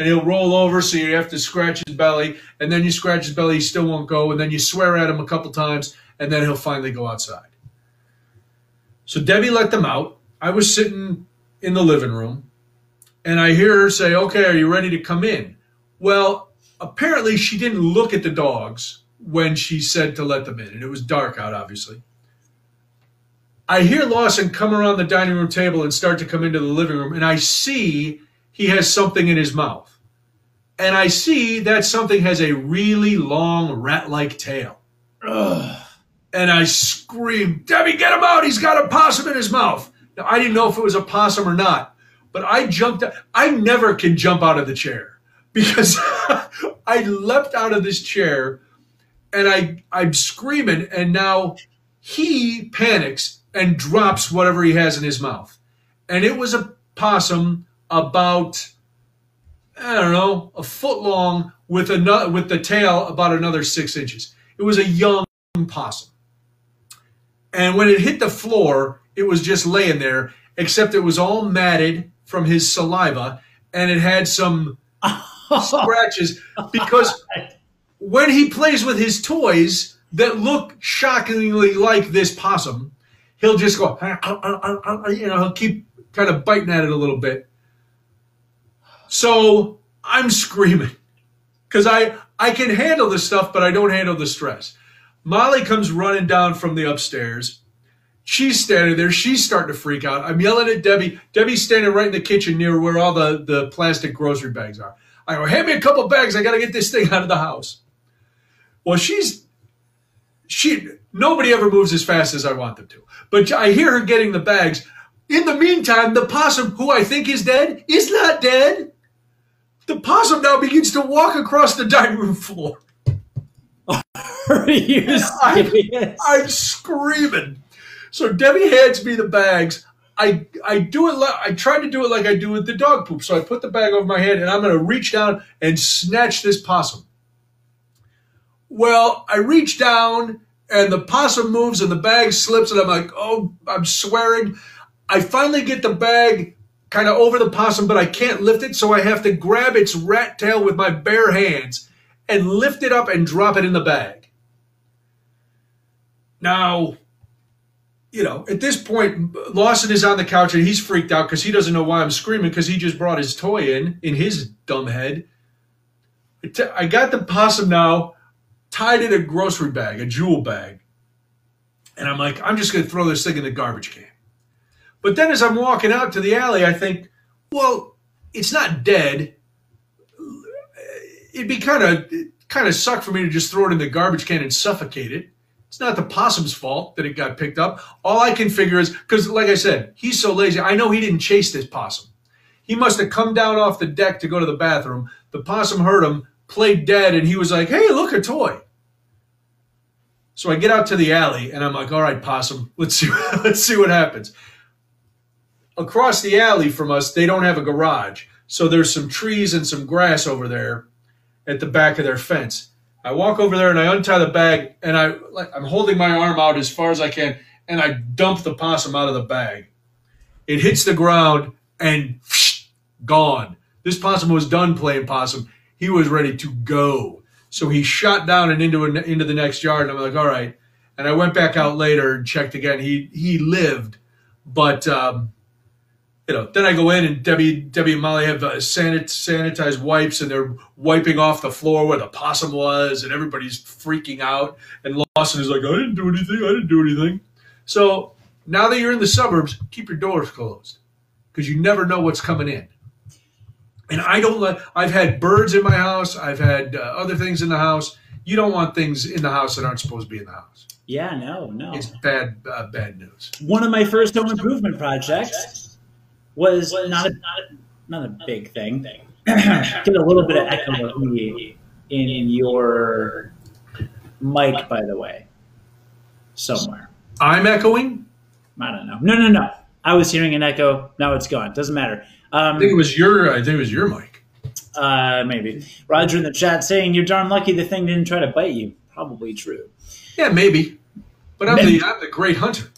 And he'll roll over, so you have to scratch his belly. And then you scratch his belly, he still won't go. And then you swear at him a couple times, and then he'll finally go outside. So Debbie let them out. I was sitting in the living room and I hear her say, Okay, are you ready to come in? Well, apparently she didn't look at the dogs when she said to let them in, and it was dark out, obviously. I hear Lawson come around the dining room table and start to come into the living room, and I see he has something in his mouth. And I see that something has a really long rat like tail. Ugh. And I scream, Debbie, get him out. He's got a possum in his mouth. Now, I didn't know if it was a possum or not, but I jumped. I never can jump out of the chair because I leapt out of this chair and I I'm screaming and now he panics and drops whatever he has in his mouth. And it was a possum about I don't know, a foot long with another with the tail about another six inches. It was a young possum. And when it hit the floor, it was just laying there, except it was all matted from his saliva and it had some scratches because when he plays with his toys that look shockingly like this possum, he'll just go, you know, he'll keep kind of biting at it a little bit. So I'm screaming because I, I can handle the stuff, but I don't handle the stress. Molly comes running down from the upstairs. She's standing there. She's starting to freak out. I'm yelling at Debbie. Debbie's standing right in the kitchen near where all the, the plastic grocery bags are. I go, hand me a couple bags. I got to get this thing out of the house. Well, she's she nobody ever moves as fast as I want them to. But I hear her getting the bags. In the meantime, the possum, who I think is dead, is not dead. The possum now begins to walk across the dining room floor. Are you I'm, I'm screaming. So Debbie hands me the bags. I I do it like I try to do it like I do with the dog poop. So I put the bag over my head and I'm going to reach down and snatch this possum. Well, I reach down and the possum moves and the bag slips and I'm like, oh, I'm swearing. I finally get the bag kind of over the possum, but I can't lift it, so I have to grab its rat tail with my bare hands and lift it up and drop it in the bag. Now, you know, at this point, Lawson is on the couch and he's freaked out because he doesn't know why I'm screaming because he just brought his toy in, in his dumb head. I got the possum now tied in a grocery bag, a jewel bag. And I'm like, I'm just going to throw this thing in the garbage can. But then as I'm walking out to the alley, I think, well, it's not dead. It'd be kind of kind of suck for me to just throw it in the garbage can and suffocate it. It's not the possum's fault that it got picked up. All I can figure is because, like I said, he's so lazy. I know he didn't chase this possum. He must have come down off the deck to go to the bathroom. The possum heard him, played dead, and he was like, "Hey, look, a toy." So I get out to the alley, and I'm like, "All right, possum, let's see, let's see what happens." Across the alley from us, they don't have a garage, so there's some trees and some grass over there at the back of their fence. I walk over there and I untie the bag and I like I'm holding my arm out as far as I can and I dump the possum out of the bag. It hits the ground and gone. This possum was done playing possum. He was ready to go. So he shot down and into into the next yard. And I'm like, all right. And I went back out later and checked again. He he lived, but um, you know, then I go in and Debbie, Debbie and Molly have uh, sanit- sanitized wipes and they're wiping off the floor where the possum was and everybody's freaking out. And Lawson is like, I didn't do anything. I didn't do anything. So now that you're in the suburbs, keep your doors closed because you never know what's coming in. And I don't let, I've had birds in my house. I've had uh, other things in the house. You don't want things in the house that aren't supposed to be in the house. Yeah, no, no. It's bad, uh, bad news. One of my first home improvement projects was not a not a big thing. Get a little bit of echo in your mic, by the way, somewhere. I'm echoing. I don't know. No, no, no. I was hearing an echo. Now it's gone. Doesn't matter. Um, I think it was your. I think it was your mic. Uh, maybe. Roger in the chat saying you're darn lucky the thing didn't try to bite you. Probably true. Yeah, maybe. But I'm maybe. the I'm the great hunter.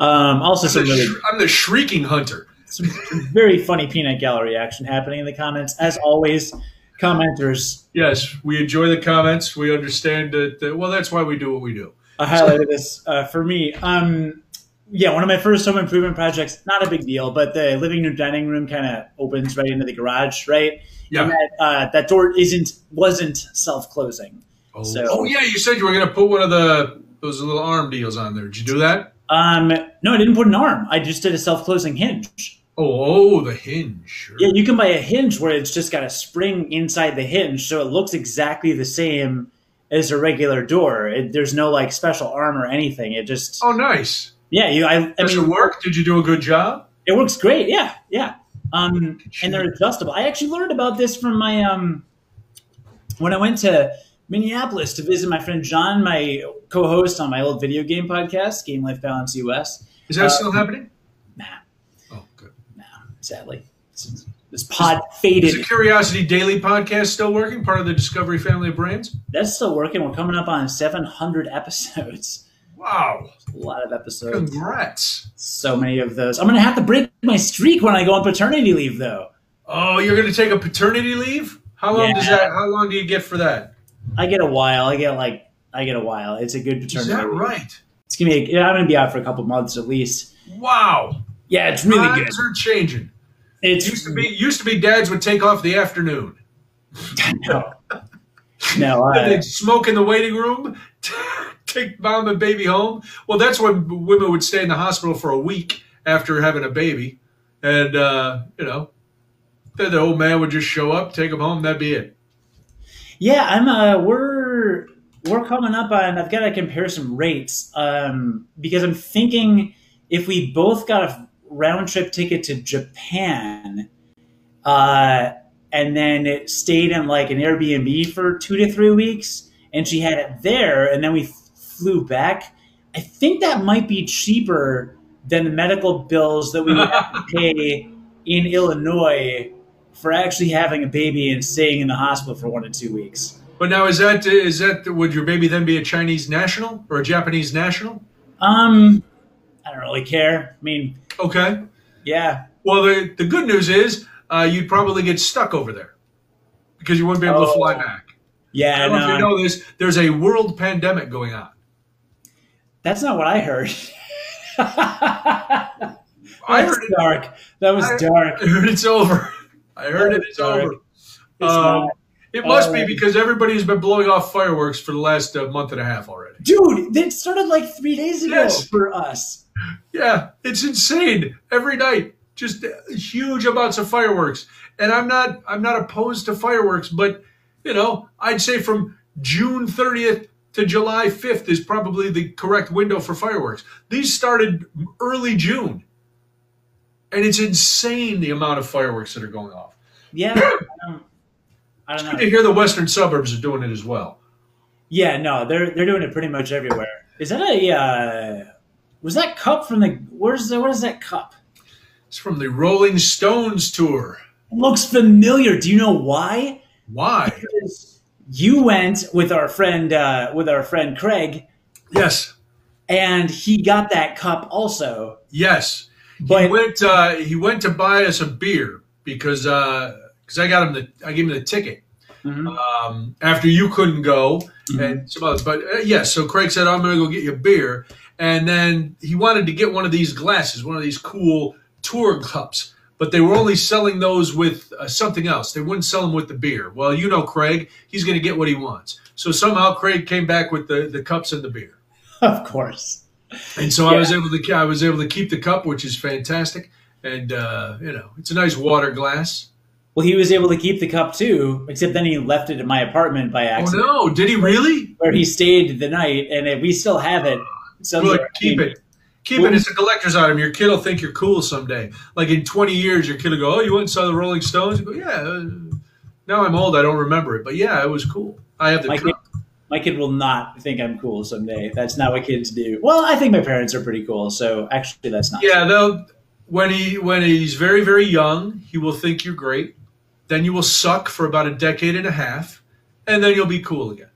Um, also, I'm, some the, really, I'm the shrieking hunter some very funny peanut gallery action happening in the comments. As always, commenters. Yes, we enjoy the comments. We understand that. that well, that's why we do what we do. I highlighted this uh, for me. Um, yeah, one of my first home improvement projects. Not a big deal, but the living room dining room kind of opens right into the garage, right? Yeah. And that, uh, that door isn't wasn't self closing. Oh. So, oh yeah, you said you were going to put one of the those little arm deals on there. Did you do that? Um, no, I didn't put an arm. I just did a self closing hinge. Oh, oh, the hinge. Sure. Yeah, you can buy a hinge where it's just got a spring inside the hinge, so it looks exactly the same as a regular door. It, there's no like special arm or anything. It just. Oh, nice. Yeah, you. I, I Does mean, it work? Did you do a good job? It works great. Yeah, yeah. Um, and they're adjustable. I actually learned about this from my um, when I went to Minneapolis to visit my friend John, my co-host on my old video game podcast, Game Life Balance US. Is that uh, still happening? Nah. Oh, good. Nah, sadly. This pod faded. Is the Curiosity Daily podcast still working? Part of the Discovery family of brands? That's still working. We're coming up on 700 episodes. Wow. A lot of episodes. Congrats. So many of those. I'm going to have to break my streak when I go on paternity leave, though. Oh, you're going to take a paternity leave? How long yeah. does that? How long do you get for that? I get a while. I get like I get a while. It's a good paternity. Is that right? It's gonna be. A, I'm gonna be out for a couple months at least. Wow. Yeah, it's really Times good. are changing. It used to be used to be dads would take off the afternoon. no, no, I, they'd smoke in the waiting room, take mom and baby home. Well, that's when women would stay in the hospital for a week after having a baby, and uh, you know, then the old man would just show up, take them home, that'd be it. Yeah, I'm. Uh, we're we're coming up on. I've got to compare some rates um, because I'm thinking if we both got a round trip ticket to Japan, uh, and then stayed in like an Airbnb for two to three weeks, and she had it there, and then we flew back. I think that might be cheaper than the medical bills that we would have to pay in Illinois for actually having a baby and staying in the hospital for one to two weeks. But now, is that is that would your baby then be a Chinese national or a Japanese national? Um, I don't really care. I mean, Okay. Yeah. Well, the, the good news is uh, you'd probably get stuck over there because you wouldn't be able oh. to fly back. Yeah, I don't no. know if you know this. There's a world pandemic going on. That's not what I heard. I heard it. That was I, dark. I heard it's over. I heard it. It's over. Um, it must uh, be because everybody's been blowing off fireworks for the last uh, month and a half already. Dude, it started like three days ago yes. for us. Yeah, it's insane every night. Just huge amounts of fireworks. And I'm not I'm not opposed to fireworks, but you know, I'd say from June 30th to July 5th is probably the correct window for fireworks. These started early June. And it's insane the amount of fireworks that are going off. Yeah. I don't, I don't know. Good to hear the western suburbs are doing it as well. Yeah, no, they're they're doing it pretty much everywhere. Is that a uh, was that cup from the where's the, what is that cup? It's from the Rolling Stones tour. It looks familiar. Do you know why? Why? Because you went with our friend uh, with our friend Craig. Yes. And he got that cup also. Yes. But he went. Uh, he went to buy us a beer because because I got him the I gave him the ticket Mhm. um, after you couldn't go Mhm. and some others. But uh, yes, so Craig said I'm going to go get you a beer, and then he wanted to get one of these glasses, one of these cool tour cups. But they were only selling those with uh, something else. They wouldn't sell them with the beer. Well, you know Craig, he's going to get what he wants. So somehow Craig came back with the, the cups and the beer. of course. And so I was able to I was able to keep the cup, which is fantastic. And uh, you know, it's a nice water glass. Well, he was able to keep the cup too, except then he left it in my apartment by Oh accident, no! Did he really? where he stayed the night, and we still have it. somewhere. Good. Keep it. Keep it. It's a collector's item. Your kid will think you're cool someday. Like in 20 years, your kid will go, "Oh, you went and saw the Rolling Stones." You go, "Yeah." uh, Now I'm old. I don't remember it, but yeah, it was cool. I have the My kid. My kid will not think I'm cool someday. That's not what kids do. Well, I think my parents are pretty cool, so actually, that's not. Yeah, they'll when he when he's very very young, he will think you're great. Then you will suck for about a decade and a half, and then you'll be cool again.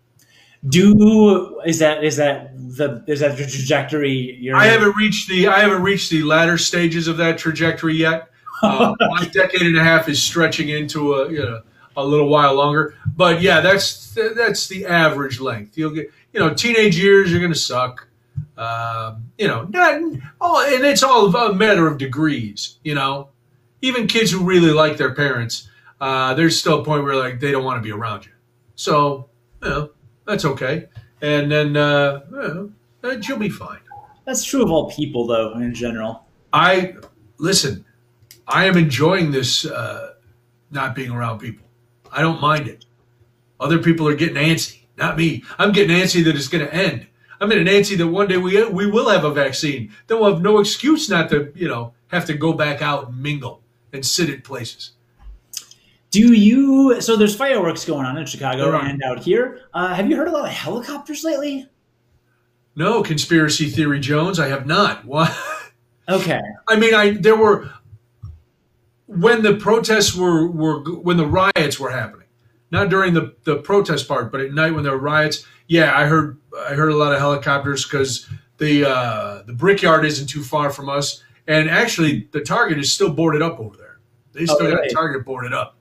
Do is that is that the is that the trajectory you're? I haven't reached the I haven't reached the latter stages of that trajectory yet. Uh, my decade and a half is stretching into a you know a little while longer, but yeah, that's that's the average length. You'll get you know teenage years you're gonna suck. Um, you know, not oh, and it's all a matter of degrees. You know, even kids who really like their parents, uh, there's still a point where like they don't want to be around you. So you know that's okay, and then uh, you know, uh, you'll be fine. That's true of all people, though, in general. I listen. I am enjoying this uh, not being around people. I don't mind it. Other people are getting antsy, not me. I'm getting antsy that it's going to end. I'm getting antsy that one day we we will have a vaccine. Then we'll have no excuse not to you know have to go back out and mingle and sit at places. Do you? So there's fireworks going on in Chicago are. and out here. Uh, have you heard a lot of helicopters lately? No conspiracy theory, Jones. I have not. Why? Okay. I mean, I there were when the protests were were when the riots were happening, not during the the protest part, but at night when there were riots. Yeah, I heard I heard a lot of helicopters because the uh, the brickyard isn't too far from us, and actually the Target is still boarded up over there. They still Oh, got really? Target boarded up.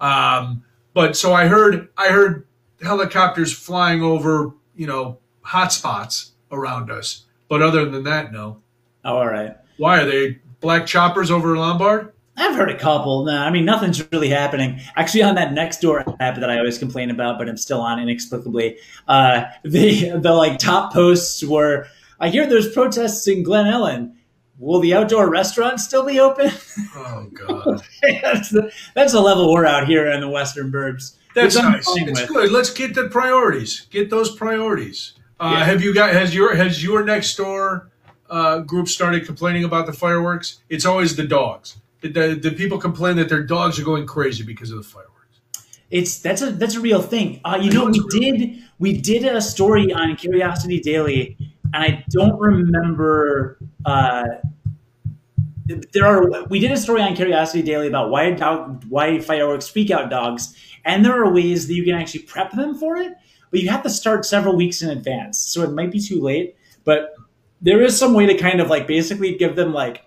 Um, but so I heard I heard helicopters flying over you know hot spots around us, but other than that, no. Oh, all right. Why are they black choppers over Lombard? I've heard a couple. No, I mean nothing's really happening. Actually, on that next door app that I always complain about, but I'm still on inexplicably, uh, the the like top posts were. I hear there's protests in Glen Ellyn. Will the outdoor restaurant still be open? Oh God, that's, the, that's the level we're out here in the Western Burbs. that's nice. It's with. good. Let's get the priorities. Get those priorities. Uh, Yeah. Have you got? Has your has your next door uh, group started complaining about the fireworks? It's always the dogs. The, the, people complain that their dogs are going crazy because of the fireworks. It's that's a that's a real thing. Uh, you I know know, we did we did a story on Curiosity Daily, and I don't remember. Uh, there are we did a story on Curiosity Daily about why dog why fireworks freak out dogs, and there are ways that you can actually prep them for it, but you have to start several weeks in advance, so it might be too late. But there is some way to kind of like basically give them like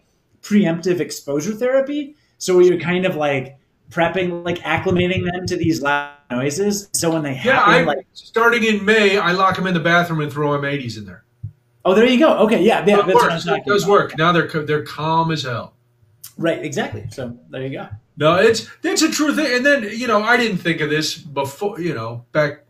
preemptive exposure therapy. So you're kind of like prepping, like acclimating them to these loud noises. So when they Yeah, happen, I like, starting in May, I lock them in the bathroom and throw M80s in there. oh, there you go. Okay, yeah, yeah, it that's I'm works. It does about. work. Now they're they're calm as hell. Right, exactly. So there you go. No, it's it's a true thing. And then you know, I didn't think of this before. You know, back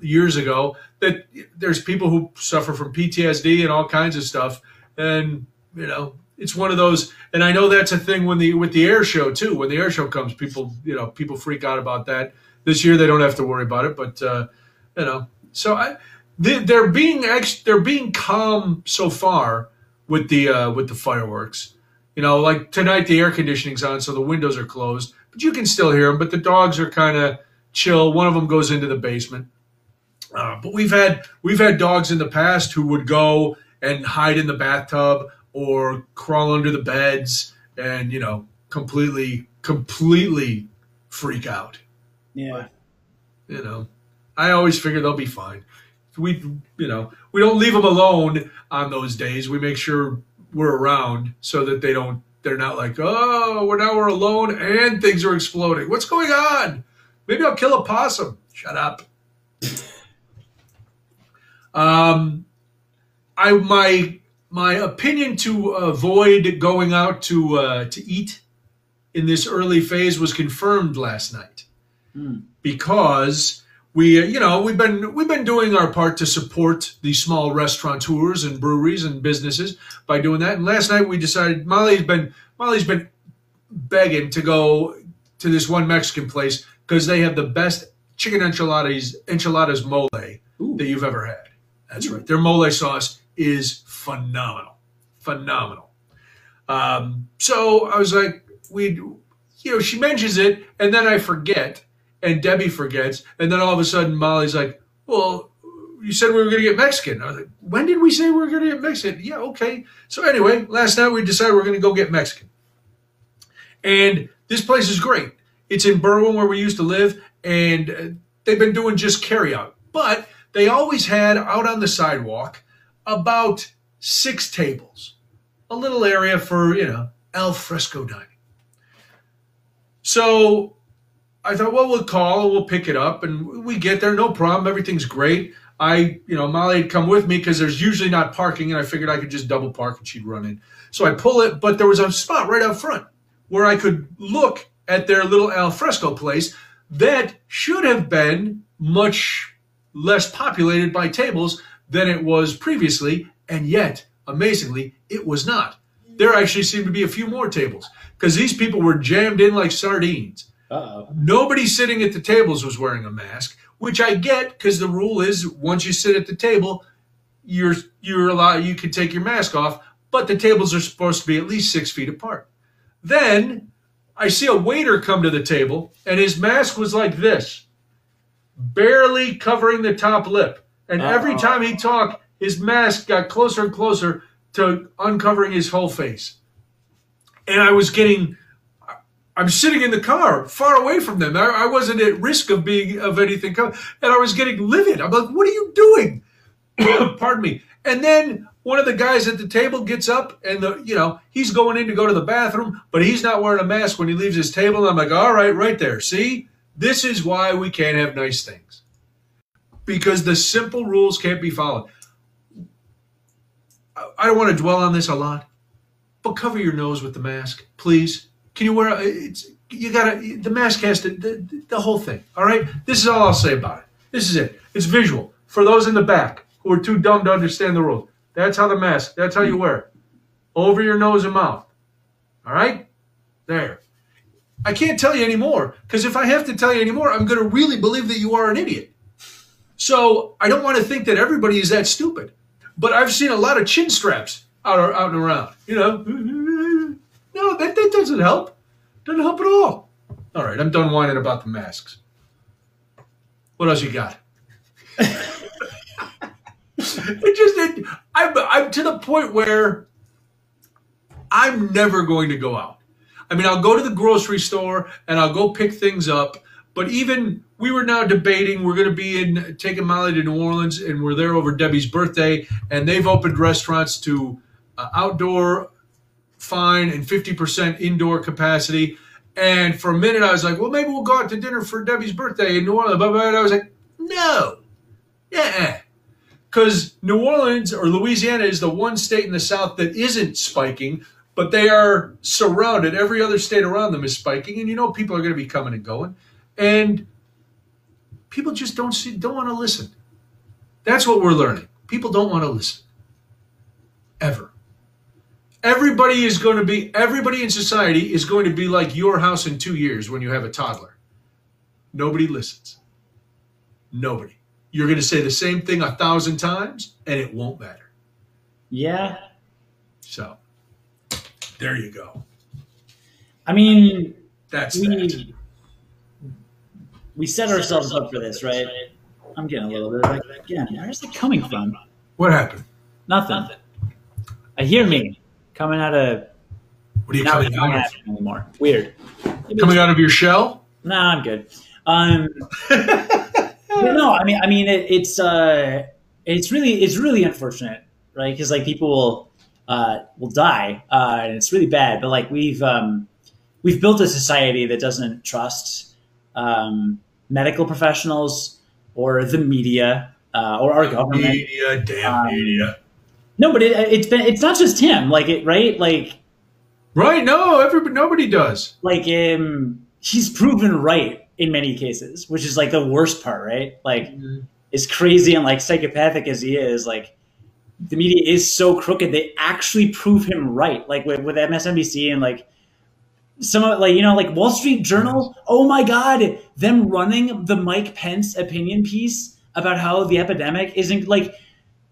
years ago, that there's people who suffer from PTSD and all kinds of stuff, and you know, it's one of those. And I know that's a thing when the with the air show too. When the air show comes, people you know people freak out about that. This year they don't have to worry about it, but uh, you know, so I they, they're being ex, they're being calm so far with the uh, with the fireworks. You know, like tonight the air conditioning's on, so the windows are closed, but you can still hear them. But the dogs are kind of chill. One of them goes into the basement. Uh, but we've had we've had dogs in the past who would go and hide in the bathtub or crawl under the beds and you know completely completely freak out. Yeah. You know, I always figure they'll be fine. We you know we don't leave them alone on those days. We make sure we're around so that they don't they're not like, oh, we're now we're alone and things are exploding. What's going on? Maybe I'll kill a possum. Shut up. um, I my my opinion to avoid going out to uh, to eat in this early phase was confirmed last night. Hmm. because we uh, you know we've been we've been doing our part to support these small restaurateurs and breweries and businesses by doing that. And last night we decided Molly's been Molly's been begging to go to this one Mexican place because they have the best chicken enchiladas enchiladas mole Ooh. that you've ever had. That's right. Their mole sauce is phenomenal phenomenal um, so I was like we you know she mentions it and then I forget and Debbie forgets, and then all of a sudden Molly's like, "Well, you said we were going to get Mexican." I was like, "When did we say we were going to get Mexican?" Yeah, okay. So anyway, last night we decided we are going to go get Mexican, and this place is great. It's in Berwyn where we used to live, and uh, they've been doing just carry out, but they always had out on the sidewalk about six tables, a little area for you know al fresco dining. So I thought, well, we'll call and we'll pick it up, and we get there, no problem, everything's great. I, you know, Molly had come with me because there's usually not parking, and I figured I could just double park and she'd run in. So I pull it, but there was a spot right out front where I could look at their little al fresco place that should have been much less populated by tables than it was previously, and yet, amazingly, it was not. There actually seemed to be a few more tables because these people were jammed in like sardines. Uh-oh. Nobody sitting at the tables was wearing a mask, which I get because the rule is once you sit at the table, you're you're allowed you can take your mask off, but the tables are supposed to be at least six feet apart. Then I see a waiter come to the table, and his mask was like this, barely covering the top lip. And every Uh-oh. time he talked, his mask got closer and closer to uncovering his whole face. And I was getting I'm sitting in the car, far away from them. I, I wasn't at risk of being of anything, and I was getting livid. I'm like, "What are you doing?" Pardon me. And then one of the guys at the table gets up, and the you know he's going in to go to the bathroom, but he's not wearing a mask when he leaves his table. And I'm like, "All right, right there. See, this is why we can't have nice things, because the simple rules can't be followed." I- don't want to dwell on this a lot, but cover your nose with the mask, please. Can you wear a, it's you gotta the mask has to the, the whole thing all right? This is all i'll say about it. This is it. It's visual. For those in the back who are too dumb to understand the rules that's how the mask that's how you wear it. Over your nose and mouth all right? There. I can't tell you anymore because if i have to tell you anymore i'm going to really believe that you are an idiot. So i don't want to think that everybody is that stupid but i've seen a lot of chin straps out, out and around you know no that, that doesn't help doesn't help at all. All right, I'm done whining about the masks. What else you got? it just, it, I'm, I'm to the point where I'm never going to go out. I mean, I'll go to the grocery store and I'll go pick things up. But even we were now debating, we're going to be in taking Molly to New Orleans, and we're there over Debbie's birthday, and they've opened restaurants to uh, outdoor fine and 50% indoor capacity. And for a minute, I was like, well, maybe we'll go out to dinner for Debbie's birthday in New Orleans. But I was like, no. Yeah. Because New Orleans or Louisiana is the one state in the South that isn't spiking, but they are surrounded. Every other state around them is spiking. And you know, people are going to be coming and going. And people just don't see, don't want to listen. That's what we're learning. People don't want to listen. Ever everybody is going to be everybody in society is going to be like your house in two years when you have a toddler nobody listens nobody you're going to say the same thing a thousand times and it won't matter Yeah. so there you go I mean, that's that we we set ourselves up for this, right? I'm getting a little bit like again. Where's it coming from? what happened Nothing. I hear me coming out of what are you coming out of happening anymore. Weird. Maybe coming out of your shell Nah, I'm good. Um, no, I mean, I mean, it, it's uh, it's really, it's really unfortunate, right? Because like people will, uh, will die, uh, and it's really bad. But like we've um, we've built a society that doesn't trust um, medical professionals or the media uh, or our government. Media, damn Um, media. No, but it, it's been it's not just him. Like it, right? Like Right? No, everybody, nobody does. like um, he's proven right in many cases, which is like the worst part, right? Like as crazy and like psychopathic as he is, like the media is so crooked they actually prove him right. Like with, with MSNBC and like some of like you know like Wall Street Journal. Oh my God, them running the Mike Pence opinion piece about how the epidemic isn't like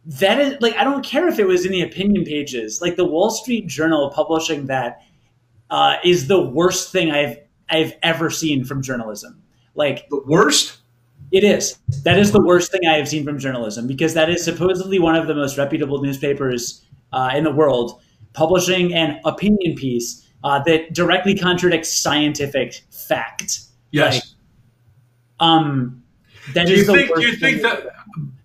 that is like I don't care if it was in the opinion pages. Like the Wall Street Journal publishing that uh, is the worst thing I've I've ever seen from journalism. Like The worst? it is. That is the worst thing I have seen from journalism because that is supposedly one of the most reputable newspapers uh, in the world publishing an opinion piece uh, that directly contradicts scientific fact. Yes. Like, um, that do is you the think? Do you think that?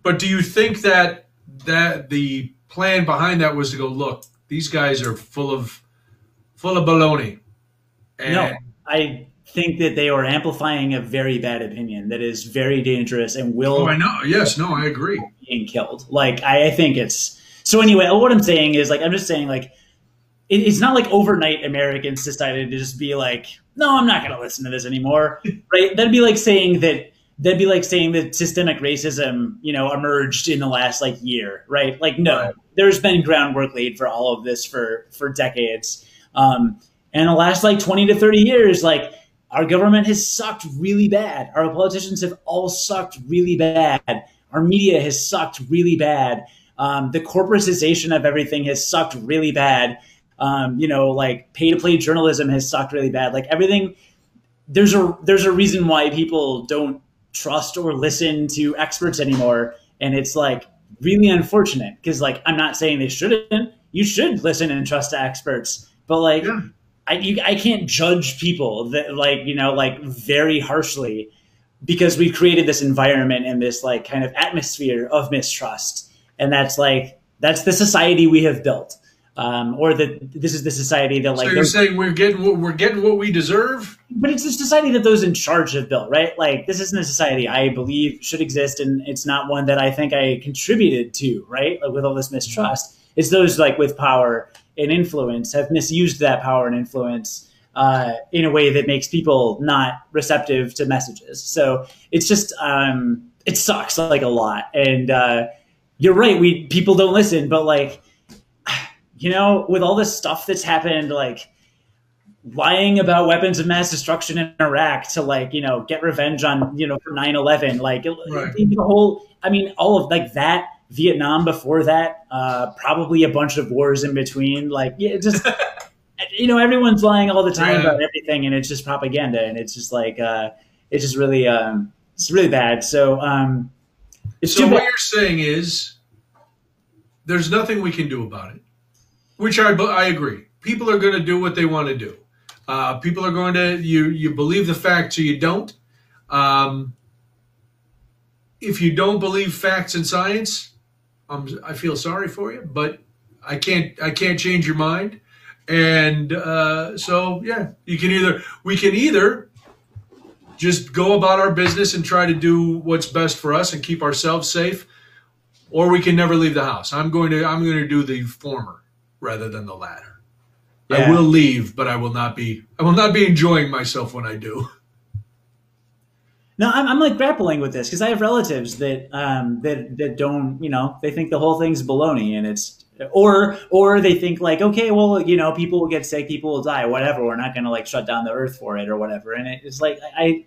But do you think that that the plan behind that was to go look? These guys are full of full of baloney. And No, I think that they are amplifying a very bad opinion that is very dangerous and will Oh, I know. Yes. No, I agree. being killed. Like I, I think it's so. Anyway, what I'm saying is like I'm just saying like it, it's not like overnight Americans decided to just be like, no, I'm not going to listen to this anymore, right? That'd be like saying that. That'd be like saying that systemic racism, you know, emerged in the last like year, right? Like, no, Right. there's been groundwork laid for all of this for for decades. Um, and the last like 20 to 30 years, like our government has sucked really bad. Our politicians have all sucked really bad. Our media has sucked really bad. Um, the corporatization of everything has sucked really bad. Um, you know, like pay to play journalism has sucked really bad. Like everything, there's a there's a reason why people don't trust or listen to experts anymore, and it's like really unfortunate because like I'm not saying they shouldn't. You should listen and trust to experts, but like Yeah. I you, I can't judge people that like you know like very harshly because we've created this environment and this like kind of atmosphere of mistrust, and that's like that's the society we have built, um, or that this is the society that like so you're saying we're getting what we're getting what we deserve? but it's the society that those in charge have built, right? Like this isn't a society I believe should exist, and it's not one that I think I contributed to, right? Like with all this mistrust, it's those like with power and influence have misused that power and influence uh, in a way that makes people not receptive to messages. So it's just um, it sucks like a lot, and uh, you're right. We people don't listen, but like you know, with all this stuff that's happened, like lying about weapons of mass destruction in Iraq to like, you know, get revenge on, you know, for 9-11, like Right. the whole, I mean, all of like that, Vietnam before that, uh, probably a bunch of wars in between. Like, yeah, just, you know, everyone's lying all the time Yeah. about everything and it's just propaganda. And it's just like, uh, it's just really, um, it's really bad. So, um, it's So what bad. you're saying is there's nothing we can do about it, which I I agree. People are going to do what they want to do. Uh, people are going to you you believe the facts or you don't. Um, if you don't believe facts and science, I'm, I feel sorry for you, but I can't I can't change your mind. And uh, so yeah, you can either we can either just go about our business and try to do what's best for us and keep ourselves safe or we can never leave the house i'm going to i'm going to do the former rather than the latter i will leave but i will not be i will not be enjoying myself when i do No, I'm, I'm like grappling with this because I have relatives that um, that that don't, you know, they think the whole thing's baloney, and it's or or they think like, okay, well, you know, people will get sick, people will die, whatever. We're not going to like shut down the earth for it or whatever. And it's like I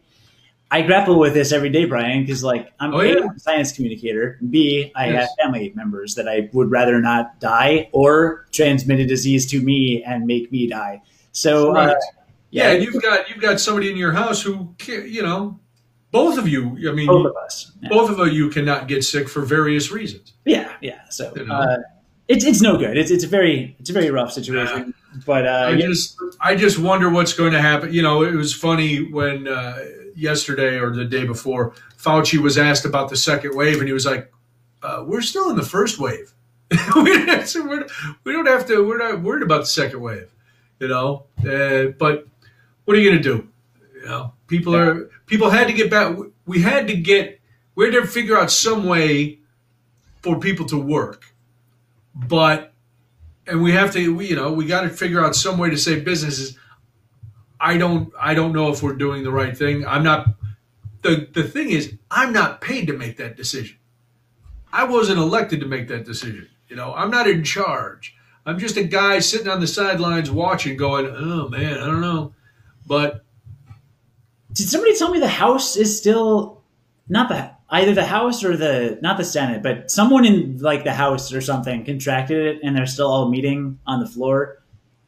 I grapple with this every day, Brian, because like I'm Oh, A, yeah. I'm a science communicator. B, I Yes. have family members that I would rather not die or transmit a disease to me and make me die. So uh, Right. yeah, and you've got you've got somebody in your house who you know both of you i mean both of us. Yeah. both of you cannot get sick for various reasons Yeah, yeah. So You know? uh, it's it's no good. It's it's a very it's a very rough situation. But uh, I yeah, just I just wonder what's going to happen. You know, it was funny when uh, yesterday or the day before Fauci was asked about the second wave, and he was like, uh, "We're still in the first wave." we, don't have to, we're, don't have to. We're not worried about the second wave, you know. Uh, but what are you going to do? You know, people are people had to get back. We had to get. We had to figure out some way for people to work, but and we have to. We, you know, we got to figure out some way to save businesses. I don't. I don't know if we're doing the right thing. I'm not. The the thing is, I'm not paid to make that decision. I wasn't elected to make that decision. You know, I'm not in charge. I'm just a guy sitting on the sidelines watching, going, "Oh man, I don't know." But did somebody tell me the House is still not the either the House or the not the Senate, but someone in like the House or something contracted it, and they're still all meeting on the floor.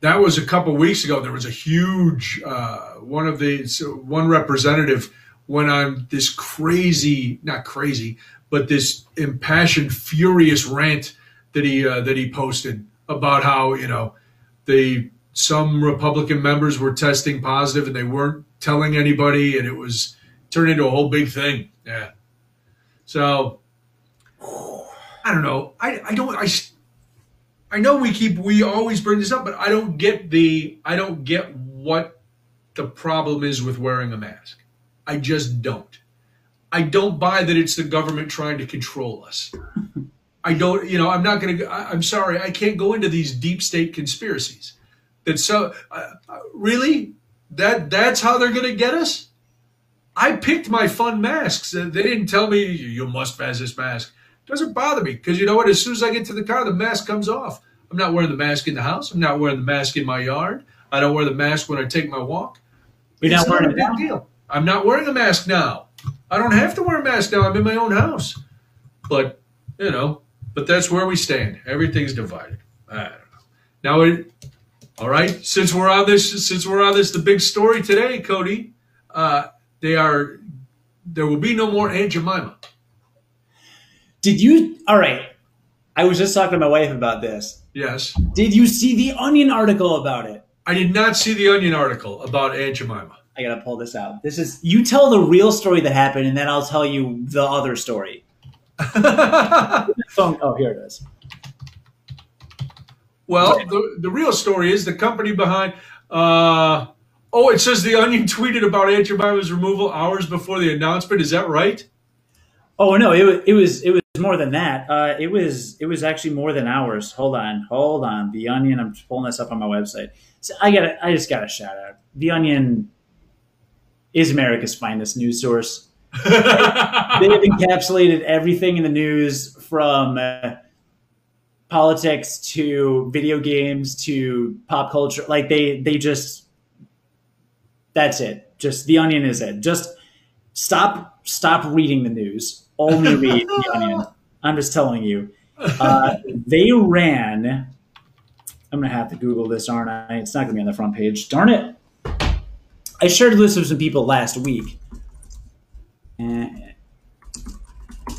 That was a couple weeks ago. There was a huge uh, one of the one representative went on this crazy, not crazy, but this impassioned, furious rant that he uh, that he posted about how you know the some Republican members were testing positive and they weren't telling anybody, and it was turned into a whole big thing. Yeah. So I don't know. I I don't I. I know we keep we always bring this up, but I don't get the I don't get what the problem is with wearing a mask. I just don't. I don't buy that it's the government trying to control us. I don't, you know, I'm not going to, I'm sorry, I can't go into these deep state conspiracies. That so, uh, really? That That's how they're going to get us? I picked my fun masks. They didn't tell me you must wear this mask. Doesn't bother me because you know what? As soon as I get to the car, the mask comes off. I'm not wearing the mask in the house. I'm not wearing the mask in my yard. I don't wear the mask when I take my walk. You're it's not wearing not a big deal. I'm not wearing a mask now. I don't have to wear a mask now. I'm in my own house. But, you know, but that's where we stand. Everything's divided. I don't know. Now, it, all right. Since we're on this, since we're on this, the big story today, Cody, uh, they are. There will be no more Aunt Jemima. Did you? All right. I was just talking to my wife about this. Yes. Did you see the Onion article about it? I did not see the Onion article about Aunt Jemima. I gotta pull this out. This is you tell the real story that happened, and then I'll tell you the other story. Oh, here it is. Well, the, the real story is the company behind. Uh, oh, it says the Onion tweeted about Aunt Jemima's removal hours before the announcement. Is that right? Oh no, it was it was it was more than that. Uh, it was it was actually more than hours. Hold on, hold on. The Onion. I'm pulling this up on my website. So I got I just got a shout out. The Onion is America's finest news source. they have encapsulated everything in the news from uh, politics to video games to pop culture. Like they they just that's it. Just the onion is it. Just stop stop reading the news. Only read the onion. I'm just telling you. Uh, they ran. I'm gonna have to Google this, aren't I? It's not gonna be on the front page. Darn it. I shared this with some people last week. And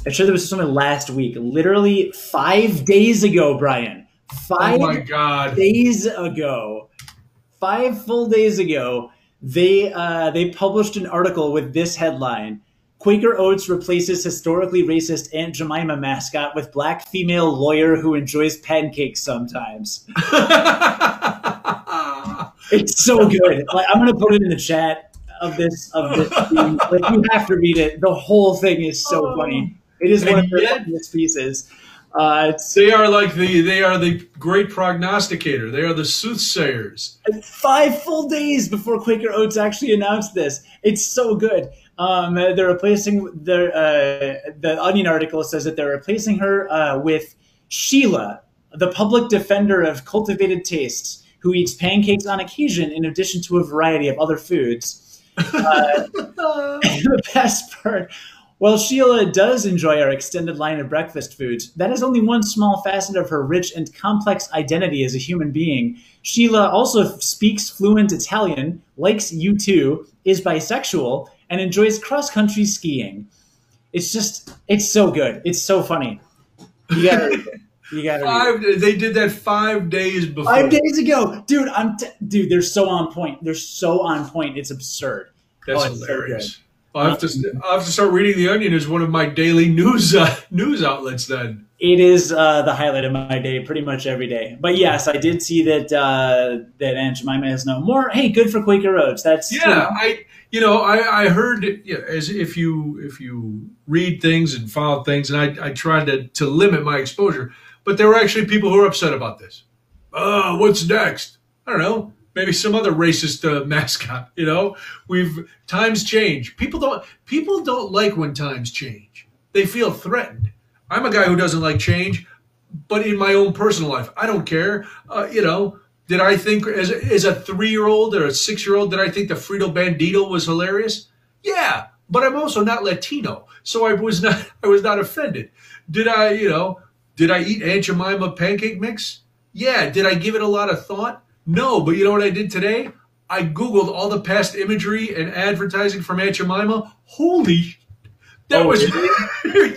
I shared this with someone last week. Literally five days ago, Brian. Five oh my God. days ago. Five full days ago, they uh, they published an article with this headline. Quaker Oats replaces historically racist Aunt Jemima mascot with black female lawyer who enjoys pancakes sometimes. It's so good. Like, I'm gonna put it in the chat of this of this. Thing. Like you have to read it. The whole thing is so oh. funny. It is one of the funniest pieces. Uh, they are like the they are the great prognosticator. They are the soothsayers. Five full days before Quaker Oats actually announced this. It's so good. Um, they're replacing the uh, the Onion article says that they're replacing her uh, with Sheila, the public defender of cultivated tastes who eats pancakes on occasion in addition to a variety of other foods. Uh, the best part, while Sheila does enjoy our extended line of breakfast foods, that is only one small facet of her rich and complex identity as a human being. Sheila also speaks fluent Italian, likes U2, is bisexual, and enjoys cross country skiing. It's just, it's so good. It's so funny. You gotta you got five. They did that five days before. Five days ago, dude. I'm t- dude. They're so on point. They're so on point. It's absurd. That's oh, hilarious. So I'll have to I'll have to start reading the Onion as one of my daily news uh, news outlets. Then it is uh, the highlight of my day, pretty much every day. But yes, I did see that uh, that Aunt Jemima has no more. Hey, good for Quaker Oats. That's yeah. You know. I you know I, I heard yeah, as if you if you read things and follow things, and I, I tried to to limit my exposure, but there were actually people who are upset about this. Oh, what's next? I don't know maybe some other racist uh, mascot. You know, we've times change. People don't people don't like when times change. They feel threatened. I'm a guy who doesn't like change, but in my own personal life, I don't care. Uh, you know, did I think as as a three year old or a six year old did I think the Frito Bandito was hilarious? Yeah, but I'm also not Latino, so I was not I was not offended. Did I you know did I eat Aunt Jemima pancake mix? Yeah. Did I give it a lot of thought? No, but you know what I did today? I Googled all the past imagery and advertising from Aunt Jemima. Holy, that oh, was,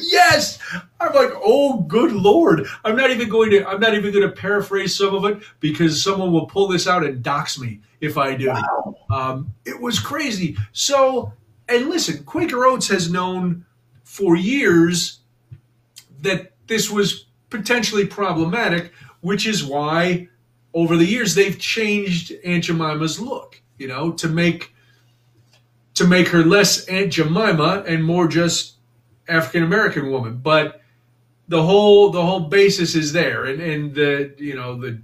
yes. I'm like, oh, good Lord. I'm not even going to, I'm not even going to paraphrase some of it because someone will pull this out and dox me if I do. Wow. Um, it was crazy. So, and listen, Quaker Oats has known for years that this was potentially problematic, which is why over the years they've changed Aunt Jemima's look, you know, to make to make her less Aunt Jemima and more just African American woman. But the whole the whole basis is there, and and the you know the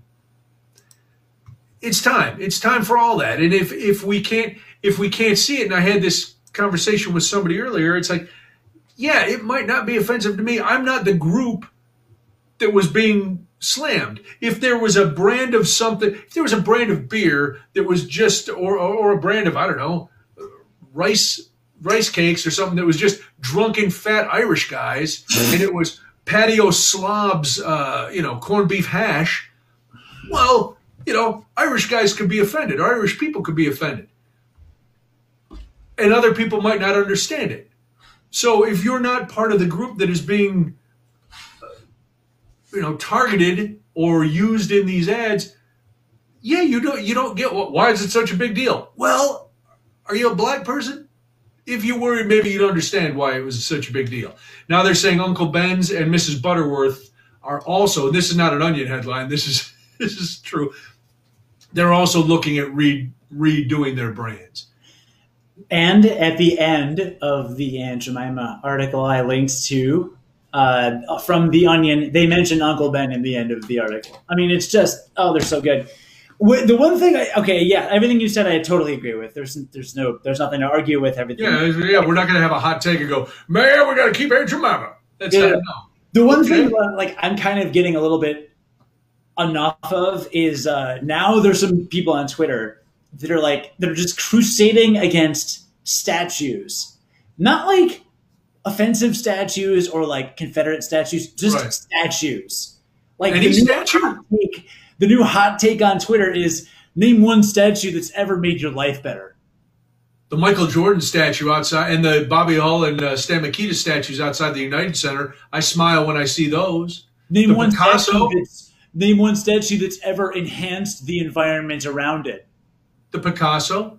it's time. It's time for all that. And if if we can't if we can't see it, and I had this conversation with somebody earlier, it's like, yeah, it might not be offensive to me. I'm not the group that was being slammed. If there was a brand of something, if there was a brand of beer that was just, or, or, a brand of, I don't know, rice, rice cakes or something that was just drunken fat Irish guys, and it was patio slobs, uh, you know, corned beef hash, well, you know, Irish guys could be offended, Irish people could be offended. And other people might not understand it. So if you're not part of the group that is being you know targeted or used in these ads yeah you don't you don't get why is it such a big deal well are you a black person if you were maybe you'd understand why it was such a big deal now they're saying uncle ben's and mrs butterworth are also this is not an onion headline this is this is true they're also looking at re, redoing their brands and at the end of the Aunt Jemima article, I linked to uh, from The Onion. They mention Uncle Ben in the end of the article. I mean, it's just oh, they're so good. The one thing, I, okay, yeah, everything you said, I totally agree with. There's, there's no, there's nothing to argue with. Everything. Yeah, yeah, we're not going to have a hot take and go, man, we got to keep Aunt Jemima. That's yeah. not, no. The one okay. thing, like, I'm kind of getting a little bit enough of is uh, now there's some people on Twitter that are like that are just crusading against statues, not like offensive statues or like Confederate statues, just right. statues. Like Any statue? take, the new hot take on Twitter is name one statue that's ever made your life better. The Michael Jordan statue outside and the Bobby Hull and uh, Stan Mikita statues outside the United Center. I smile when I see those. Name the one Picasso. statue that's name one statue that's ever enhanced the environment around it. The Picasso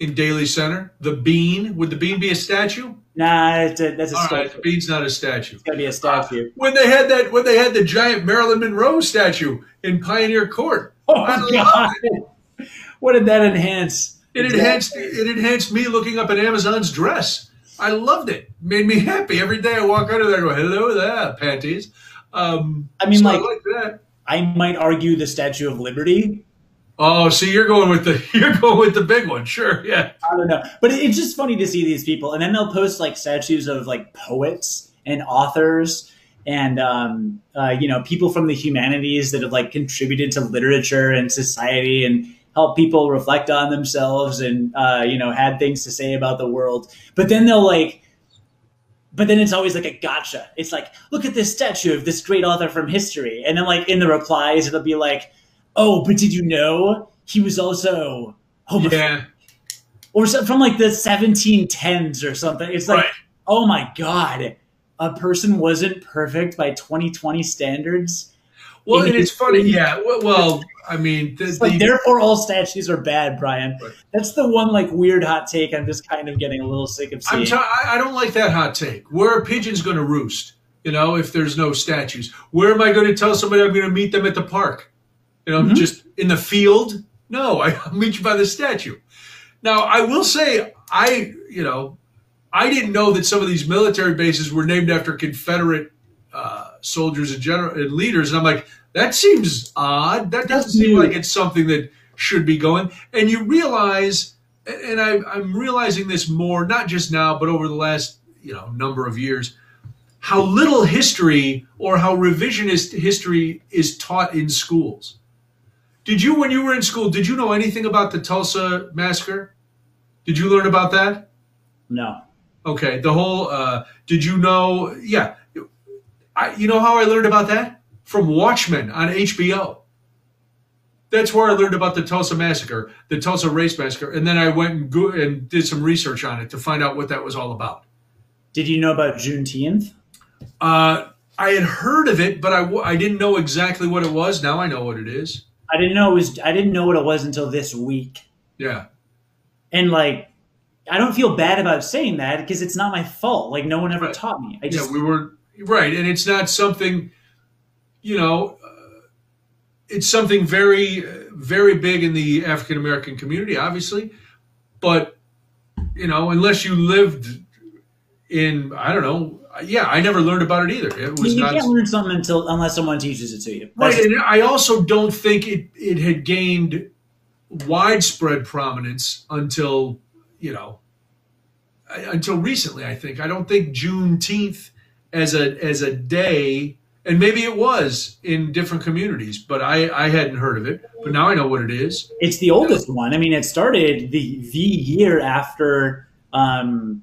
in Daley Center? The bean? Would the bean be a statue? Nah, it's a, that's a All statue. Right, the bean's not a statue. It's gotta be a statue. Uh, when they had that, when they had the giant Marilyn Monroe statue in Pioneer Court. Oh my God! It. What did that enhance? It enhanced. It enhanced me looking up at Amazon's dress. I loved it. Made me happy every day. I walk out of there, and go, "Hello there, panties." Um, I mean, so like, I like that. I might argue the Statue of Liberty Oh, see, you're going with the you're going with the big one, sure, yeah. I don't know, but it's just funny to see these people, and then they'll post like statues of like poets and authors, and um, uh, you know, people from the humanities that have like contributed to literature and society and help people reflect on themselves and uh, you know had things to say about the world. But then they'll like but then it's always like a gotcha. It's like, look at this statue of this great author from history. And then like in the replies, it'll be like, oh, but did you know he was also homophobic? Yeah. Or from like the 1710s or something. It's like, right. oh my God, a person wasn't perfect by 2020 standards. Well, and it's funny. Yeah. Well, well I mean, the, It's like therefore all statues are bad, Brian. Right. That's the one like weird hot take. I'm just kind of getting a little sick of seeing. I'm t- I I don't like that hot take. Where are pigeons going to roost? You know, if there's no statues, where am I going to tell somebody I'm going to meet them at the park? You know, Mhm. just in the field? No, I I'll meet you by the statue. Now, I will say, I you know, I didn't know that some of these military bases were named after Confederate uh, soldiers and general and leaders, and I'm like, that seems odd. That doesn't seem like it's something that should be going. And you realize, and I, I'm realizing this more, not just now, but over the last you know number of years, how little history or how revisionist history is taught in schools. Did you, when you were in school, did you know anything about the Tulsa massacre? Did you learn about that? no. Okay, the whole. Uh, did you know? Yeah, I. You know how I learned about that from Watchmen on HBO. That's where I learned about the Tulsa massacre, the Tulsa race massacre, and then I went and, go- and did some research on it to find out what that was all about. Did you know about Juneteenth? Uh, I had heard of it, but I, w- I didn't know exactly what it was. Now I know what it is. I didn't know it was. I didn't know what it was until this week. Yeah, And like, I don't feel bad about saying that because it's not my fault. Like, no one ever Right. taught me. I just yeah, we were right, and it's not something, you know, uh, it's something very, very big in the African American community, obviously, but you know, unless you lived in, I don't know, yeah, I never learned about it either. It was you not can't learn something until unless someone teaches it to you. right, and I also don't think it it had gained widespread prominence until you know until recently. I think I don't think Juneteenth as a as a day, and maybe it was in different communities, but I I hadn't heard of it. But now I know what it is. It's the oldest one. I mean, it started the the year after, um,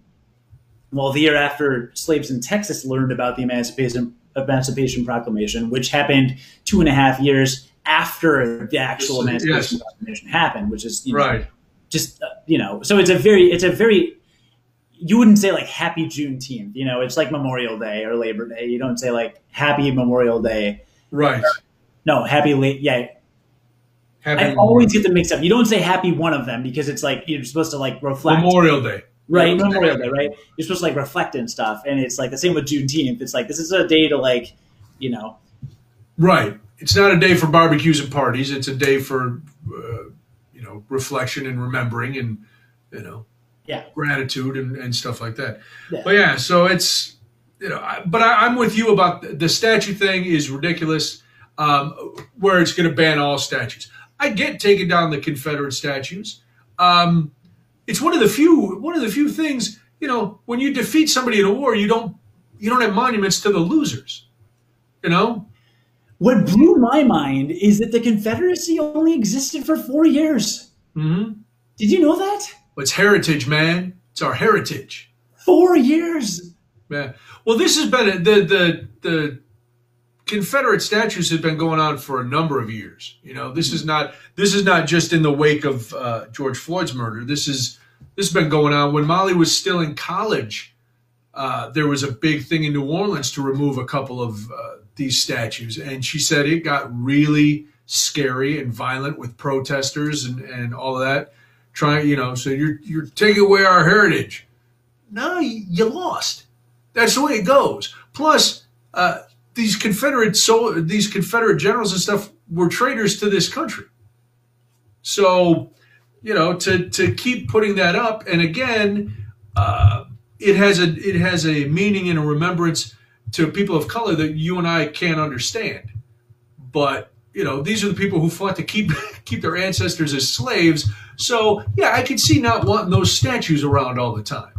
well, the year after slaves in Texas learned about the Emancipation Emancipation Proclamation, which happened two and a half years after the actual Yes. Emancipation Proclamation happened, which is you know, Right. just uh, you know, so it's a very it's a very you wouldn't say like Happy Juneteenth, you know, it's like Memorial Day or Labor Day. You don't say like Happy Memorial Day. Right. No, Happy late. Yeah, Happy I always get them mixed up. You don't say happy one of them because it's like you're supposed to like reflect, Memorial Day. Right? Memorial Day, right? You're supposed to like reflect and stuff, and it's like the same with Juneteenth. It's like this is a day to like, you know, Right. It's not a day for barbecues and parties. It's a day for, uh, you know, reflection and remembering and, you know, Yeah. gratitude and, and stuff like that. Yeah. But yeah, so it's, you know, I, but I, I'm with you about the, the statue thing is ridiculous. Um, where it's going to ban all statues. I get taking down the Confederate statues. Um, it's one of the few one of the few things you know when you defeat somebody in a war, you don't you don't have monuments to the losers. You know, what blew my mind is that the Confederacy only existed for four years. mm-hmm. Did you know that? it's heritage, man. It's our heritage. Four years. Yeah. Well, this has been a, the the the Confederate statues have been going on for a number of years. You know, this is not this is not just in the wake of uh, George Floyd's murder. This is this has been going on when Molly was still in college. Uh, there was a big thing in New Orleans to remove a couple of uh, these statues, and she said it got really scary and violent with protesters and, and all of that. Trying, you know, so you're you're taking away our heritage. No, you, lost. That's the way it goes. Plus, uh, these Confederate so these Confederate generals and stuff were traitors to this country. So, you know, to to keep putting that up, and again, uh, it has a it has a meaning and a remembrance to people of color that you and I can't understand. But you know, these are the people who fought to keep keep their ancestors as slaves. So, yeah, I can see not wanting those statues around all the time.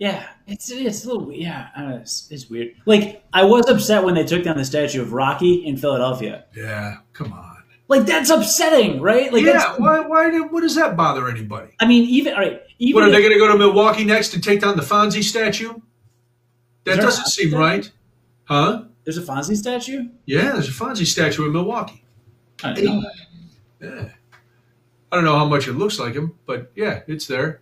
Yeah, it's it's a little yeah, know, it's, it's weird. Like I was upset when they took down the statue of Rocky in Philadelphia. Yeah, come on. Like that's upsetting, right? Like yeah, why, why, did- what does that bother anybody? I mean, even all right, even What are if- they going to go to Milwaukee next to take down the Fonzie statue? That doesn't seem statue? right, huh? there's a Fonzie statue. Yeah, there's a Fonzie statue in Milwaukee. I don't know. Yeah, I don't know how much it looks like him, but yeah, it's there.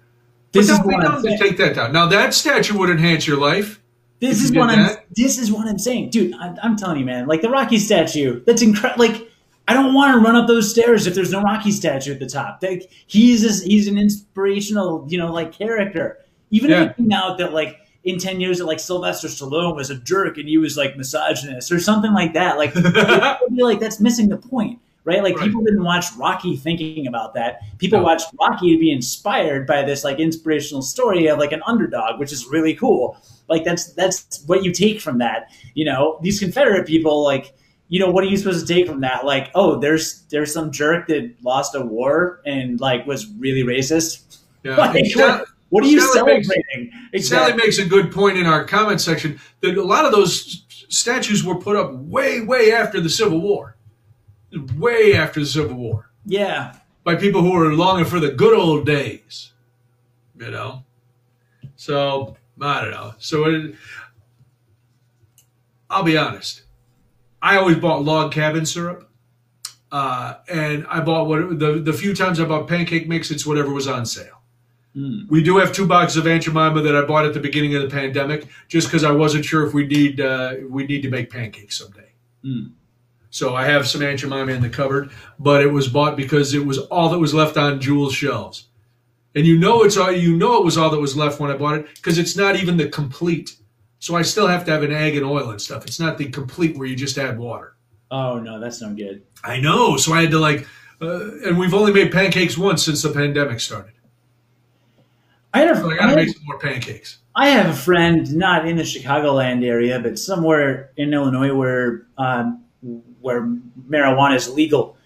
This but is don't be what I'm to saying. take that down. Now that statue would enhance your life. This is what I'm. that? This is what I'm saying, dude. I'm, I'm telling you, man. Like the Rocky statue, that's incredible. Like I don't want to run up those stairs if there's no Rocky statue at the top. Like he's a, he's an inspirational, you know, like character. Even Yeah. if it came out that like in ten years that like Sylvester Stallone was a jerk and he was like misogynist or something like that, like I feel like that's missing the point. Right? Like Right. people didn't watch Rocky thinking about that. People No. watched Rocky to be inspired by this like inspirational story of like an underdog, which is really cool. Like that's that's what you take from that. You know, these Confederate people, like, you know, what are you supposed to take from that? Like, oh, there's there's some jerk that lost a war and like was really racist. Yeah. Like, what, what are you Sally makes- celebrating? Sally makes a good point in our comment section that a lot of those statues were put up way, way after the Civil War. Way after the Civil War. Yeah. By people who were longing for the good old days. You know? So, I don't know. So, it, I'll be honest. I always bought log cabin syrup. Uh, and I bought what the, the few times I bought pancake mix, it's whatever was on sale. We do have two boxes of Aunt Jemima that I bought at the beginning of the pandemic, just because I wasn't sure if we need uh, we need to make pancakes someday. Mm. So I have some Aunt Jemima in the cupboard, but it was bought because it was all that was left on Jewel's shelves, and you know it's all you know it was all that was left when I bought it because it's not even the complete. So I still have to have an egg and oil and stuff. It's not the complete where you just add water. Oh no, that's not good. I know, so I had to like, uh, and we've only made pancakes once since the pandemic started. I had a, So I I got to had- make some more pancakes. I have a friend, not in the Chicagoland area, but somewhere in Illinois where um, where marijuana is legal.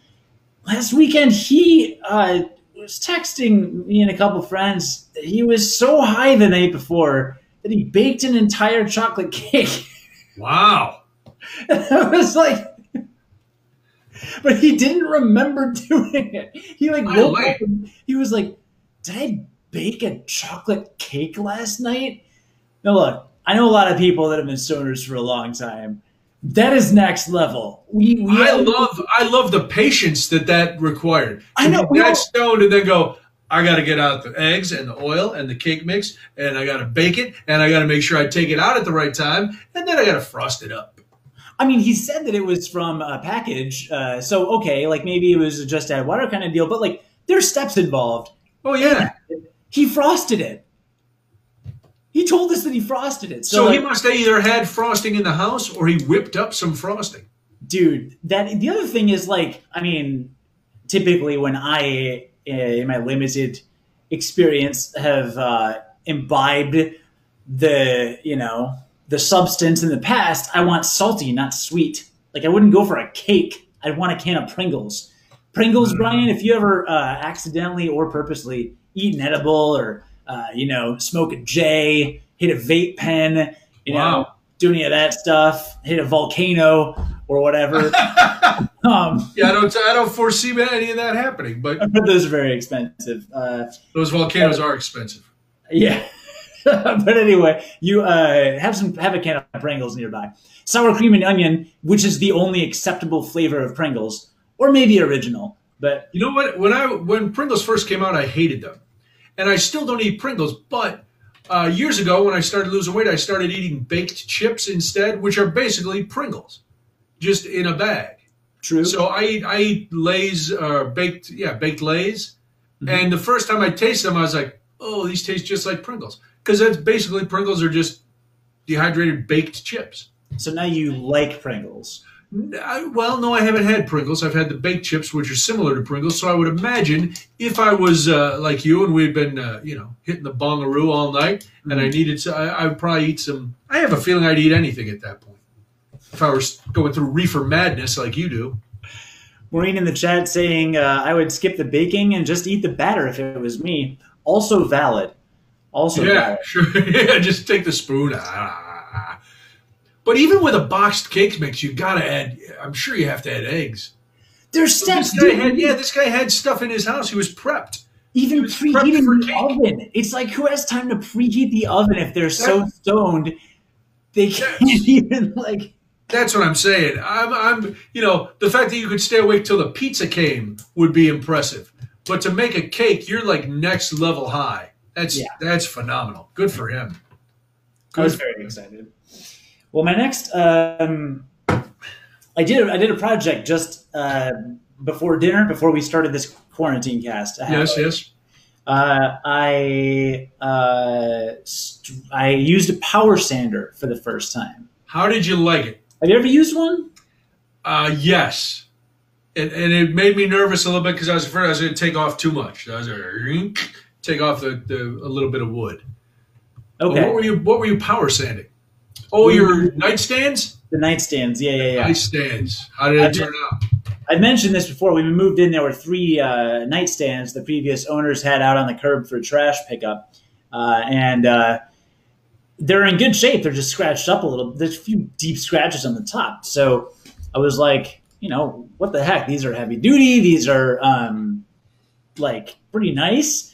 Last weekend, he uh, was texting me and a couple friends. that He was so high the night before that he baked an entire chocolate cake. Wow. And I was like, but he didn't remember doing it. He like woke up and he was like, "Did I bake a chocolate cake last night?" Now look, I know a lot of people that have been stoners for a long time. That is next level. We, we I love I love the patience that that required. I know, To we be that stoned and then go. I got to get out the eggs and the oil and the cake mix, and I got to bake it, and I got to make sure I take it out at the right time, and then I got to frost it up. I mean, he said that it was from a package, uh, so okay, like maybe it was just a water kind of deal, but like there's steps involved. Oh yeah. He frosted it. He told us that he frosted it. So, So, he must have either had frosting in the house or he whipped up some frosting. dude that the other thing is like i mean typically when i uh, in my limited experience have uh, imbibed the you know the substance in the past i want salty not sweet like i wouldn't go for a cake i'd want a can of pringles pringles brian if you ever uh, accidentally or purposely eat an edible or uh, you know smoke a j hit a vape pen you know do any of that stuff hit a volcano or whatever um, Yeah, I don't I don't foresee any of that happening, but those are very expensive uh, those volcanoes are expensive. Yeah. but anyway, you uh, have some have a can of Pringles nearby. Sour cream and onion, which is the only acceptable flavor of Pringles, or maybe original. But You know what? When I when Pringles first came out, I hated them, and I still don't eat Pringles. But uh, years ago, when I started losing weight, I started eating baked chips instead, which are basically Pringles, just in a bag. true. So I eat I eat Lay's uh, baked yeah baked Lay's, and the first time I tasted them, I was like, oh, these taste just like Pringles because that's basically Pringles are just dehydrated baked chips. so now you like Pringles. I, well, no, I haven't had Pringles. I've had the baked chips, which are similar to Pringles. So I would imagine if I was uh, like you and we'd been, uh, you know, hitting the bongaroo all night, and I needed to, I, I would probably eat some. I have a feeling I'd eat anything at that point if I were going through reefer madness like you do. Maureen in the chat saying uh, I would skip the baking and just eat the batter if it was me. Also valid. Also yeah, valid. sure. yeah, just take the spoon. Ah. But even with a boxed cake mix, you gotta add. I'm sure you have to add eggs. There's steps. This guy had, yeah, this guy had stuff in his house. He was prepped. Even was preheating for the cake. oven. It's like who has time to preheat the oven if they're so stoned they can't Yes. even like That's what I'm saying. I'm, I'm, you know, the fact that you could stay awake till the pizza came would be impressive. But to make a cake, you're like next level high. That's Yeah. that's phenomenal. Good for him. I was very excited. Well, my next, um, I did I did a project just uh, before dinner, before we started this quarantine cast. I Yes, yes. Uh, I uh, st- I used a power sander for the first time. How did you like it? Have you ever used one? Uh, yes. And, and it made me nervous a little bit because I was afraid I was going to take off too much. I was going to take off the, the a little bit of wood. Okay, What were you What were you power sanding? Oh, your nightstands. the nightstands. Yeah, yeah, yeah. Nightstands. How did it I've- turn out? I mentioned this before. When we moved in, there were three uh, nightstands the previous owners had out on the curb for trash pickup, uh, and uh, they're in good shape. They're just scratched up a little. There's a few deep scratches on the top. So I was like, you know, what the heck? These are heavy duty. These are um, like pretty nice.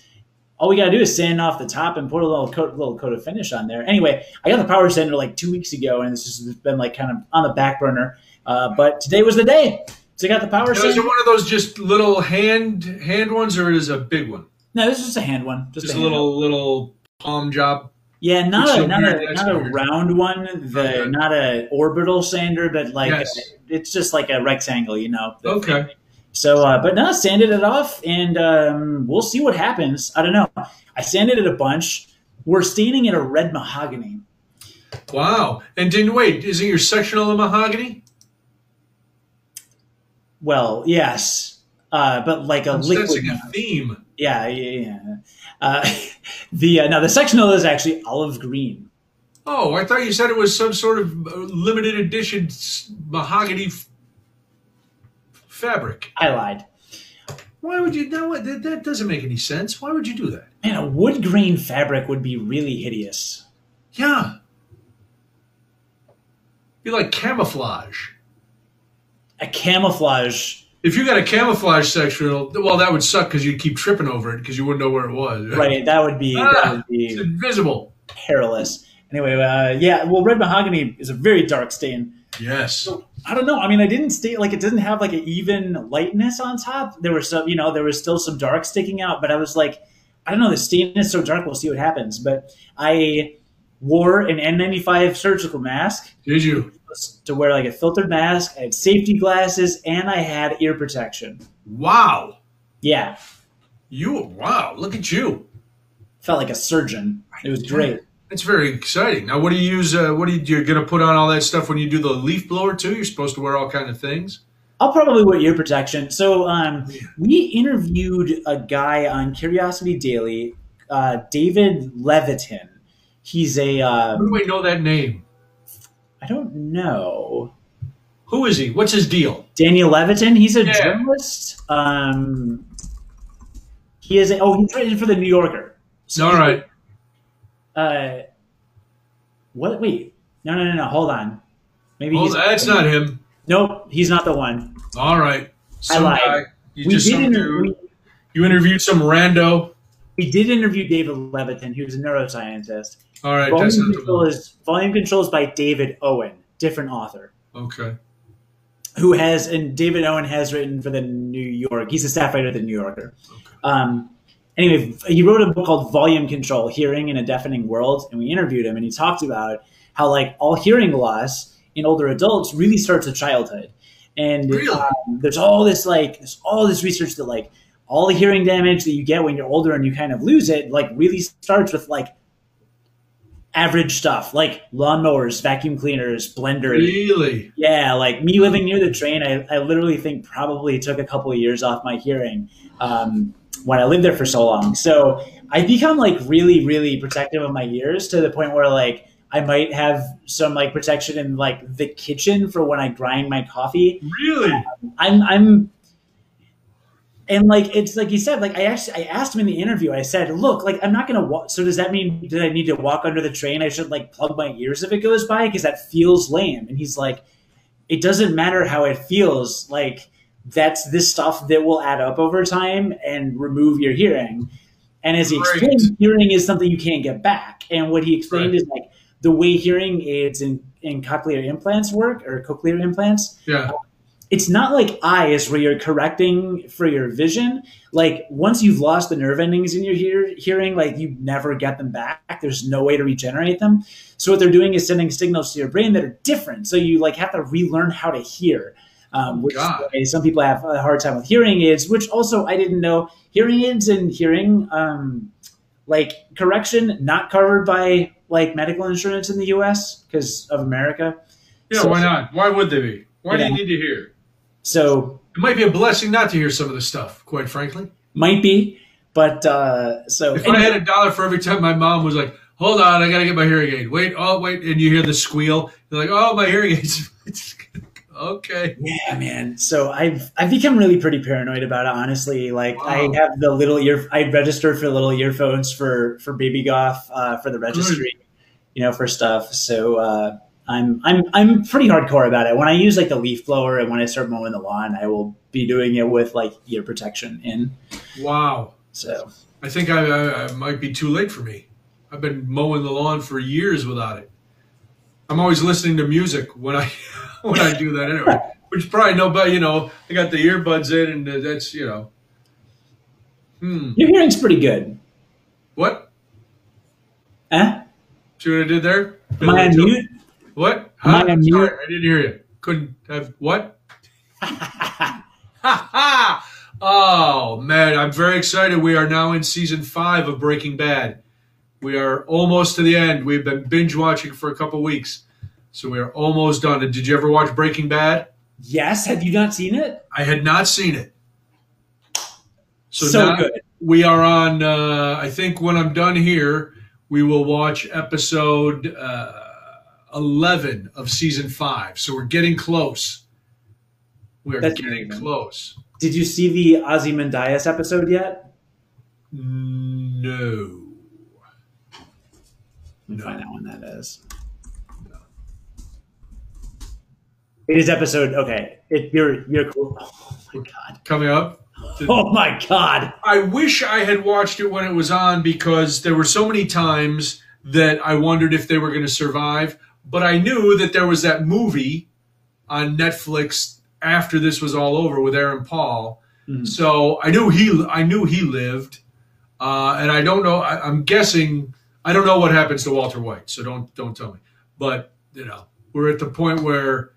All we gotta do is sand off the top and put a little coat, little coat of finish on there. Anyway, I got the power sander like two weeks ago, and it's just been like kind of on the back burner. Uh, but today was the day. So I got the power Now, is sander. it one of those just little hand hand ones, or is it a big one? No, this is just a hand one. Just, Just a a hand one. little little palm job. Yeah, not It's a so not a not a round one. The Okay. not a orbital sander, but like Yes. it's just like a rectangle, you know. Okay. thing. So, uh, but no, sanded it off, and um, we'll see what happens. I don't know. I sanded it a bunch. We're staining it a red mahogany. Wow. And didn't wait. Isn't your sectional a mahogany? Well, yes, uh, but like a I'm liquid. a theme. Yeah, yeah, yeah. Uh, the uh, now the sectional is actually olive green. Oh, I thought you said it was some sort of uh, limited edition mahogany fabric. I lied. Why would you know? That, that doesn't make any sense. Why would you do that? Man, a wood grain fabric would be really hideous. Yeah. Be like camouflage. A camouflage, If you got a camouflage sectional, well, that would suck because you'd keep tripping over it because you wouldn't know where it was. right? That would be that Ah, would It's be invisible. perilous. Anyway, uh, yeah. Well, red mahogany is a very dark stain. Yes. I don't know. I mean, I didn't stay like it doesn't have like an even lightness on top. There was some, you know, there was still some dark sticking out, but I was like, I don't know. The stain is so dark. We'll see what happens. But I wore an N95 surgical mask Did you? to wear like a filtered mask. I had safety glasses and I had ear protection. Wow. Yeah, You wow. Look at you. felt like a surgeon. It was great. It's very exciting. Now, what do you use? Uh, what are you? You're gonna put on all that stuff when you do the leaf blower too. You're supposed to wear all kind of things. I'll probably wear ear protection. So um, we interviewed a guy on Curiosity Daily, uh, David Levitin. He's a uh, How do I know that name? I don't know Who is he? What's his deal? Daniel Levitin. He's a Yeah. journalist. Um, he is a, oh he's written for the New Yorker. So all right. Uh, what? Wait, no, no, no, no. Hold on. Maybe Well, he's that's not him. Nope, he's not the one. All right. Some lied. guy. You We just inter- we, You interviewed some rando. we did interview David Levitin, who's a neuroscientist. All right. That's Volume the control is volume control is by David Owen, different author, Okay. who has and David Owen has written for the New York. He's a staff writer at the New Yorker. Um, anyway, he wrote a book called Volume Control: Hearing in a Deafening World, and we interviewed him, and he talked about how like all hearing loss in older adults really starts at childhood, and Really? um, there's all this like there's all this research that like all the hearing damage that you get when you're older and you kind of lose it like really starts with like average stuff like lawnmowers, vacuum cleaners, blenders. Really? Yeah, like me living near the train, I, I literally think probably took a couple of years off my hearing um, when I lived there for so long. So I become like really, really protective of my ears to the point where like I might have some like protection in like the kitchen for when I grind my coffee. Really? I'm I'm and like it's like you said like I actually I asked him in the interview I said look like I'm not gonna walk so does that mean that I need to walk under the train I should like plug my ears if it goes by because that feels lame and he's like it doesn't matter how it feels like that's this stuff that will add up over time and remove your hearing and as he Right. explained hearing is something you can't get back and what he explained Right. is like the way hearing aids and, in cochlear implants work or cochlear implants Yeah. Uh, it's not like eyes where you're correcting for your vision. Like once you've lost the nerve endings in your hear, hearing, like you never get them back. There's no way to regenerate them. So what they're doing is sending signals to your brain that are different. So you like have to relearn how to hear. Um, which some people have a hard time with hearing aids, which also I didn't know hearing aids and hearing um, like correction not covered by like medical insurance in the U.S. because of America. Yeah, so, why not? Why would they be? Why yeah. do you need to hear? So it might be a blessing not to hear some of the stuff, quite frankly. Might be, but uh, so if anyway. I had a dollar for every time my mom was like, "Hold on, I gotta get my hearing aid." Wait, oh wait, and you hear the squeal. You're like, "Oh, my hearing aids." okay. Yeah, man. So I've I've become really pretty paranoid about it. Honestly, like wow. I have the little ear. I registered for little earphones for for baby goth uh, for the registry, Good. you know, for stuff. So. Uh, I'm I'm I'm pretty hardcore about it. When I use like the leaf blower and when I start mowing the lawn, I will be doing it with like ear protection in. Wow. So I think I, I, I might be too late for me. I've been mowing the lawn for years without it. I'm always listening to music when I when I do that anyway. Which probably nobody, you know, I got the earbuds in, and that's you know. Hmm. Your hearing's pretty good. What? Eh? See what I did there? Am I on mute? What? Huh? Am I on mute? I didn't hear you. Couldn't have what? oh man, I'm very excited. We are now in season five of Breaking Bad. We are almost to the end. We've been binge watching for a couple weeks, so we are almost done. Did you ever watch Breaking Bad? Yes. Have you not seen it? I had not seen it. So, so good. We are on. Uh, I think when I'm done here, we will watch episode. Uh, 11 of season five. So we're getting close. We're That's getting amazing. close. Did you see the Ozymandias episode yet? No. Let me no. find out when that is. No. It is episode okay. It, you're you're cool. Oh my god. Coming up. oh my god. I wish I had watched it when it was on because there were so many times that I wondered if they were going to survive but I knew that there was that movie on Netflix after this was all over with Aaron Paul. Mm-hmm. So I knew he I knew he lived, uh, and I don't know. I, I'm guessing I don't know what happens to Walter White. So don't don't tell me. But you know we're at the point where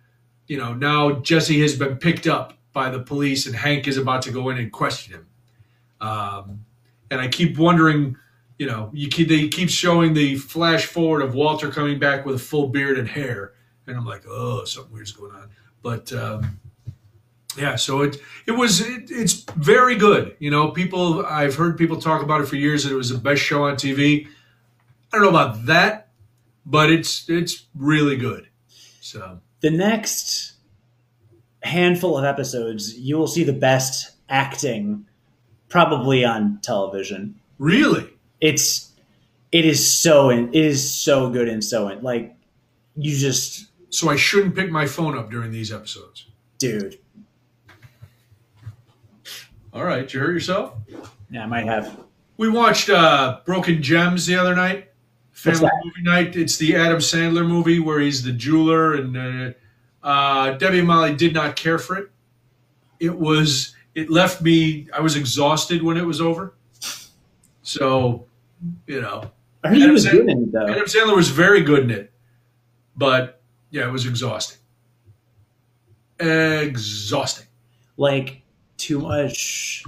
you know now Jesse has been picked up by the police and Hank is about to go in and question him. Um, and I keep wondering you know, you keep, they keep showing the flash forward of Walter coming back with a full beard and hair, and I'm like, oh, something weird's going on. But um, yeah, so it it was it, it's very good. You know, people I've heard people talk about it for years that it was the best show on TV. I don't know about that, but it's it's really good. So the next handful of episodes, you will see the best acting probably on television. Really? it's it is so it is so good and so in, like you just so I shouldn't pick my phone up during these episodes, dude. All right, you hurt yourself? Yeah, I might have. We watched uh, Broken Gems the other night. Family movie night. It's the Adam Sandler movie where he's the jeweler, and uh, uh, Debbie and Molly did not care for it. It was. It left me. I was exhausted when it was over. So you know. I heard Adam he was Sandler, good in it though. Adam Sandler was very good in it, but yeah, it was exhausting. Exhausting. Like too much.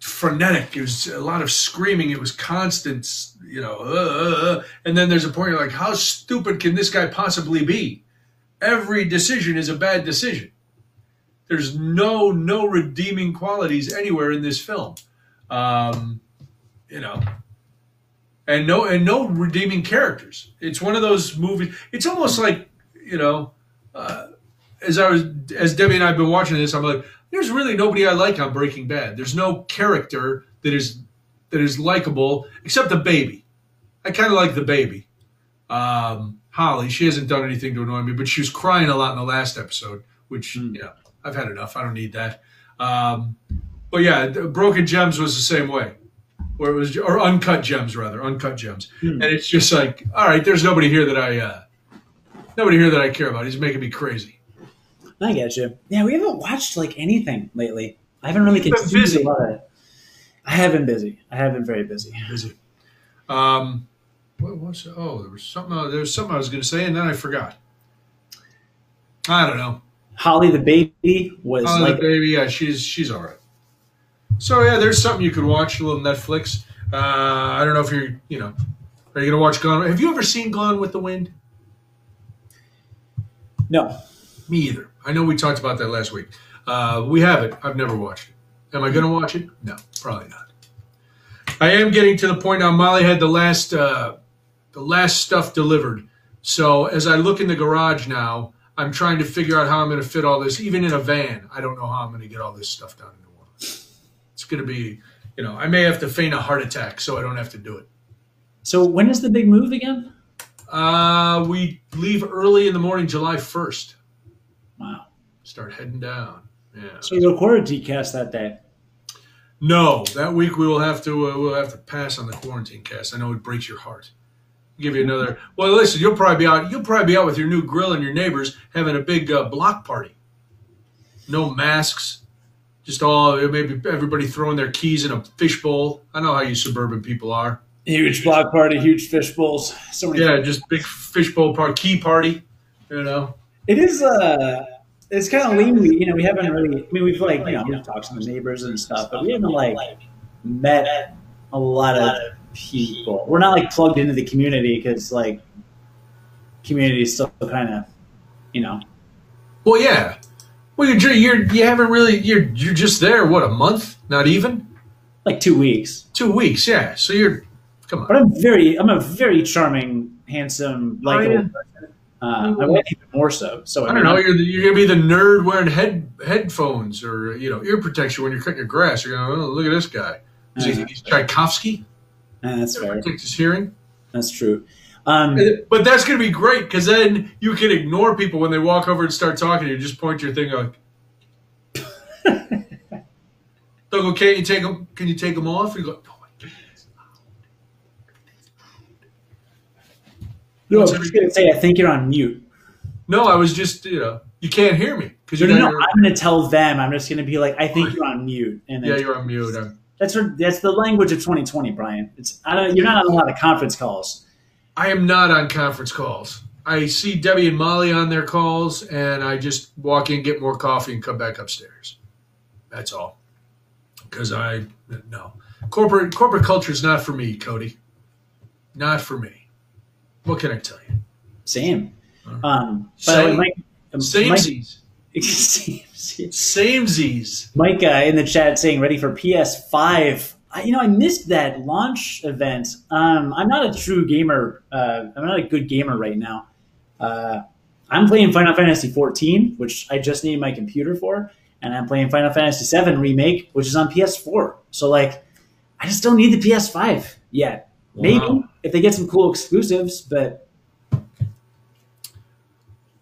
Frenetic. It was a lot of screaming. It was constant. You know, uh, and then there's a point you're like, how stupid can this guy possibly be? Every decision is a bad decision. There's no no redeeming qualities anywhere in this film. Um, you know, and no and no redeeming characters. It's one of those movies. It's almost like you know, uh, as I was as Debbie and I have been watching this, I'm like, there's really nobody I like on Breaking Bad. There's no character that is that is likable except the baby. I kind of like the baby, um, Holly. She hasn't done anything to annoy me, but she was crying a lot in the last episode, which mm. know I've had enough. I don't need that. Um, but yeah, Broken Gems was the same way where it was or uncut gems rather uncut gems hmm. and it's just like all right there's nobody here that i uh nobody here that i care about he's making me crazy I get you. Yeah, we haven't watched like anything lately. I haven't really You've been consumed busy. a lot of. I have been busy. I have been very busy. Busy. Um, what was? it? Oh, there was something. uh, There was something I was going to say, and then I forgot. I don't know. Holly the baby was Oh, like the baby, yeah, she's she's all right. So yeah, there's something you could watch, a little Netflix. Uh, I don't know if you're, you know, are you gonna watch Gone? Have you ever seen Gone with the Wind? no. Me either. I know we talked about that last week. Uh, we have it. I've never watched it. Am I gonna watch it? No, probably not. I am getting to the point now. Molly had the last uh, the last stuff delivered. So as I look in the garage now, I'm trying to figure out how I'm going to fit all this, even in a van. I don't know how I'm going to get all this stuff down in New Orleans. It's going to be, you know, I may have to feign a heart attack so I don't have to do it. So when is the big move again? Uh, we leave early in the morning, July 1st. Wow. Start heading down. Yeah. So you recorded TCast that day. No, that week we will have to uh, we'll have to pass on the quarantine cast. I know it breaks your heart. Give you another. Well, listen, you'll probably be out. You'll probably be out with your new grill and your neighbors having a big uh, block party. No masks, just all maybe everybody throwing their keys in a fishbowl. I know how you suburban people are. Huge block party, huge fish bowls. So. Yeah, just big fishbowl party, key party. You know. It is. Uh, it's kind of lean. We, you know, we haven't really. I mean, we've like you know we've talked to the neighbors and stuff, but we haven't like met a lot of people. We're not like plugged into the community because like community is still kind of, you know. Well, yeah. Well, you're you're you haven't really you're you're just there. What a month? Not even Like two weeks, two weeks. Yeah. So you're come on. but I'm very, I'm a very charming, handsome, likable yeah. person. Uh, I want even more so. So I don't know. You're the, you're gonna be the nerd wearing head headphones or you know ear protection when you're cutting your grass. You're going, oh, look at this guy. Is he, Uh, he's Tchaikovsky. uh, that's fair. Protect his hearing. That's true. Um, But that's gonna be great because then you can ignore people when they walk over and start talking. You just point your thing like. They'll go, can you take them? Can you take them off? You go, oh my goodness. No, I was just gonna say, I think you're on mute. No, I was just you know you can't hear me because No, no, no, your, I'm going to tell them. I'm just going to be like, I think you're on mute, and then yeah you're on mute. I'm- that's what- that's the language of 2020, Brian. It's I don't, you're not on a lot of conference calls. I am not on conference calls. I see Debbie and Molly on their calls, and I just walk in, get more coffee, and come back upstairs. That's all. Because I no corporate corporate culture is not for me, Cody. Not for me. What can I tell you? Same. Uh-huh. Um, but Same. Mike, Samesies. Mike, Samesies. Mike uh, in the chat saying ready for PS5. I, you know, I missed that launch event. Um, I'm not a true gamer. Uh, I'm not a good gamer right now. Uh, I'm playing Final Fantasy 14, which I just need my computer for, and I'm playing Final Fantasy 7 remake, which is on PS4. So like, I just don't need the PS5 yet. Maybe Wow. if they get some cool exclusives, but